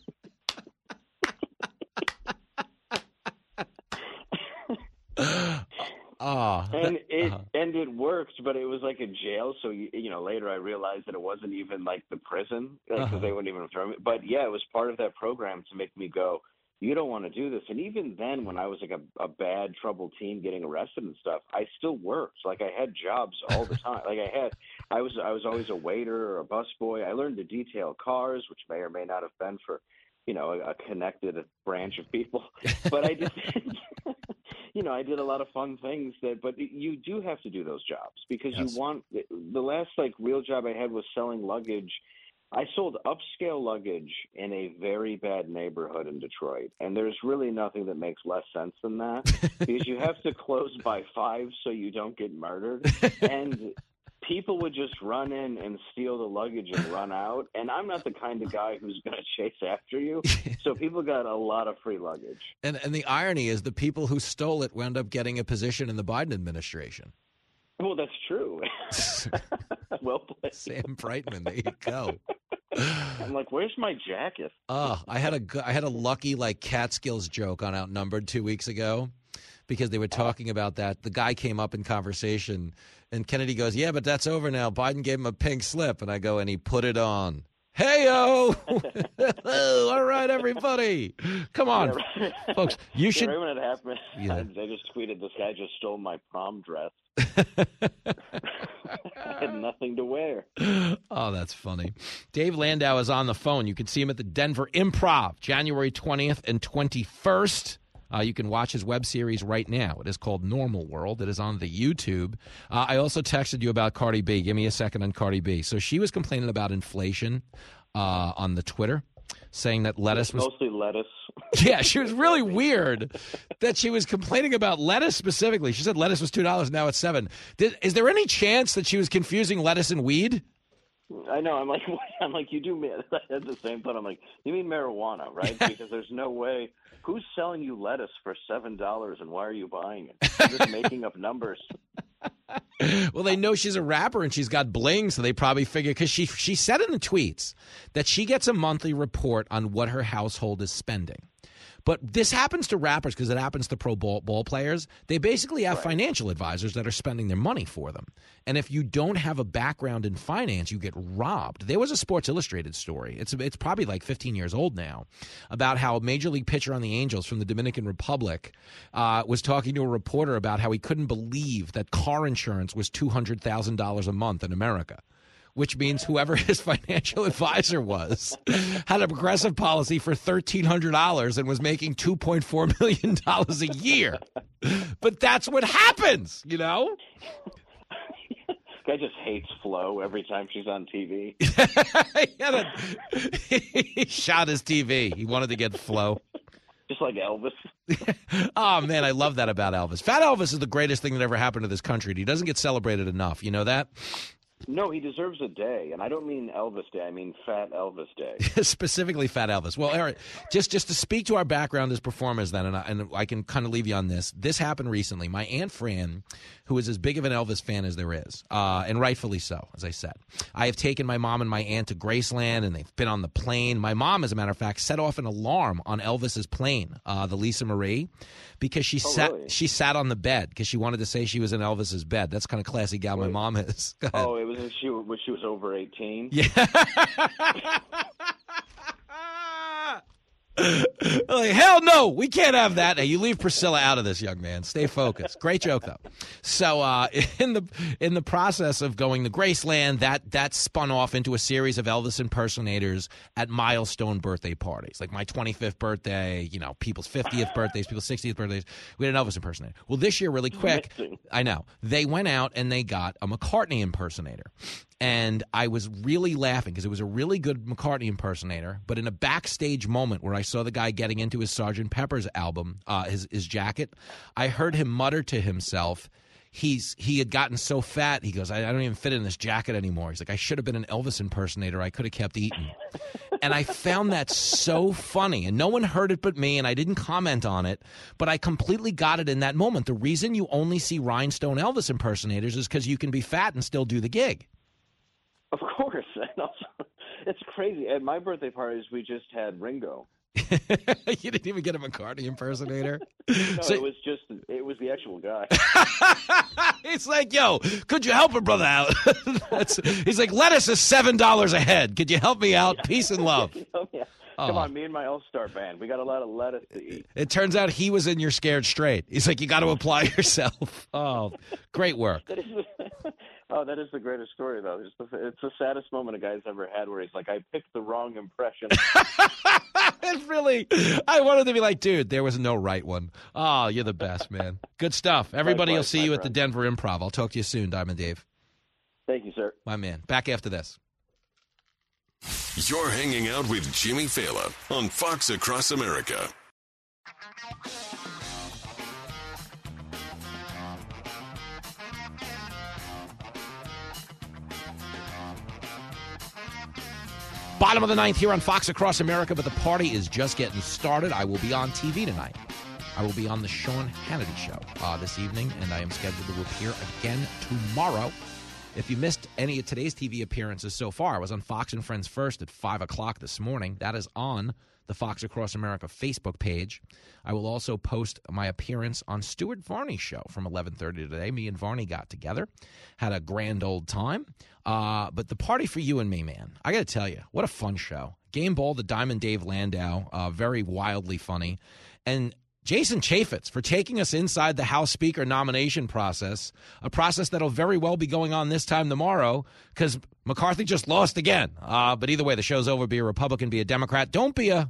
Oh, And it uh-huh. and it worked, but it was like a jail. So you, you know, later I realized that it wasn't even like the prison because Uh-huh. they wouldn't even throw me. But yeah, it was part of that program to make me go. You don't want to do this. And even then, when I was like a, a bad, troubled teen getting arrested and stuff, I still worked. Like I had jobs all the time. like I had, I was, I was always a waiter or a busboy. I learned to detail cars, which may or may not have been for, you know, a, a connected branch of people. But I just, you know, I did a lot of fun things that, but you do have to do those jobs because Yes. you want the last like real job I had was selling luggage. I sold upscale luggage in a very bad neighborhood in Detroit, and there's really nothing that makes less sense than that because you have to close by five so you don't get murdered, and people would just run in and steal the luggage and run out. And I'm not the kind of guy who's going to chase after you, so people got a lot of free luggage. And and the irony is, the people who stole it wound up getting a position in the Biden administration. Well, that's true. well played. Sam Brinton, there you go. I'm like, where's my jacket? Oh, I had a I had a lucky like Catskills joke on Outnumbered two weeks ago because they were talking about that. The guy came up in conversation, and Kennedy goes, "Yeah, but that's over now. Biden gave him a pink slip," and I go, "And he put it on." Heyo! All right, everybody, come on, Yeah, right. folks. You Yeah, should. right when it happened, Yeah. they just tweeted, "This guy just stole my prom dress." I had nothing to wear. Oh, that's funny. Dave Landau is on the phone. You can see him at the Denver Improv, January 20th and 21st. Uh, you can watch his web series right now. It is called Normal World. It is on the YouTube. Uh, I also texted you about Cardi B. Give me a second on Cardi B. So she was complaining about inflation uh, on the Twitter, saying that lettuce was Mostly lettuce. yeah, she was really weird that she was complaining about lettuce specifically. She said lettuce was two dollars, now it's seven. Did, is there any chance that she was confusing lettuce and weed? I know. I'm like, I'm like, you do mean at the same time. I'm like, you mean marijuana, right? Because there's no way. Who's selling you lettuce for seven dollars, and why are you buying it? You're just making up numbers. Well, they know she's a rapper and she's got bling, so they probably figure because she she said in the tweets that she gets a monthly report on what her household is spending. But this happens to rappers because it happens to pro ball, ball players. They basically have right. financial advisors that are spending their money for them. And if you don't have a background in finance, you get robbed. There was a Sports Illustrated story. It's it's probably like 15 years old now about how a major league pitcher on the Angels from the Dominican Republic uh, was talking to a reporter about how he couldn't believe that car insurance was $200,000 a month in America which means whoever his financial advisor was had a progressive policy for $1,300 and was making $2.4 million a year. But that's what happens, you know? Guy just hates Flo every time she's on TV. he, shot his TV. He wanted to get Flo. Just like Elvis. oh man, I love that about Elvis. Fat Elvis is the greatest thing that ever happened to this country. He doesn't get celebrated enough. You know that? No, he deserves a day, and I don't mean Elvis Day. I mean Fat Elvis Day. Specifically, Fat Elvis. Well, Eric, just just to speak to our background as performers, then, and I, and I can kind of leave you on this. This happened recently. My aunt Fran, who is as big of an Elvis fan as there is, uh, and rightfully so, as I said. I have taken my mom and my aunt to Graceland, and they've been on the plane. My mom, as a matter of fact, set off an alarm on Elvis's plane, uh, the Lisa Marie, because she oh, sat really? she sat on the bed because she wanted to say she was in Elvis's bed. That's kind of classy gal Wait. my mom is. Oh, it was she when she was over eighteen. Yeah. like, hell no, we can't have that. Hey, you leave Priscilla out of this, young man. Stay focused. Great joke though. So uh, in the in the process of going to Graceland, that that spun off into a series of Elvis impersonators at milestone birthday parties, like my 25th birthday, you know, people's 50th birthdays, people's 60th birthdays. We had an Elvis impersonator. Well, this year, really quick, I know they went out and they got a McCartney impersonator, and I was really laughing because it was a really good McCartney impersonator. But in a backstage moment where I saw the guy getting into his Sergeant Pepper's album, uh, his his jacket, I heard him mutter to himself. He's he had gotten so fat. He goes, I, I don't even fit in this jacket anymore. He's like, I should have been an Elvis impersonator. I could have kept eating. and I found that so funny. And no one heard it but me, and I didn't comment on it. But I completely got it in that moment. The reason you only see rhinestone Elvis impersonators is because you can be fat and still do the gig. Of course, also it's crazy. At my birthday parties, we just had Ringo. you didn't even get a McCartney impersonator. no, so, it was just it was the actual guy. it's like, yo, could you help a brother out? he's like, lettuce is seven dollars a head. Could you help me out? Peace and love. oh, yeah. Come oh. on, me and my All Star band. We got a lot of lettuce to eat. It turns out he was in your scared straight. He's like, you got to apply yourself. Oh, great work. Oh, that is the greatest story, though. It's the, it's the saddest moment a guy's ever had where he's like, I picked the wrong impression. it's really, I wanted to be like, dude, there was no right one. Oh, you're the best, man. Good stuff. Everybody will see you friend. at the Denver Improv. I'll talk to you soon, Diamond Dave. Thank you, sir. My man. Back after this. You're hanging out with Jimmy Failla on Fox Across America. Bottom of the ninth here on Fox Across America, but the party is just getting started. I will be on TV tonight. I will be on the Sean Hannity show uh, this evening, and I am scheduled to appear again tomorrow. If you missed any of today's TV appearances so far, I was on Fox and Friends First at 5 o'clock this morning. That is on the Fox Across America Facebook page. I will also post my appearance on Stuart Varney's show from 11:30 today. Me and Varney got together, had a grand old time. Uh, but the party for you and me, man, I got to tell you, what a fun show. Game Ball, the Diamond Dave Landau, uh, very wildly funny, and Jason Chaffetz for taking us inside the House Speaker nomination process, a process that'll very well be going on this time tomorrow because McCarthy just lost again. Uh, but either way, the show's over. Be a Republican, be a Democrat. Don't be a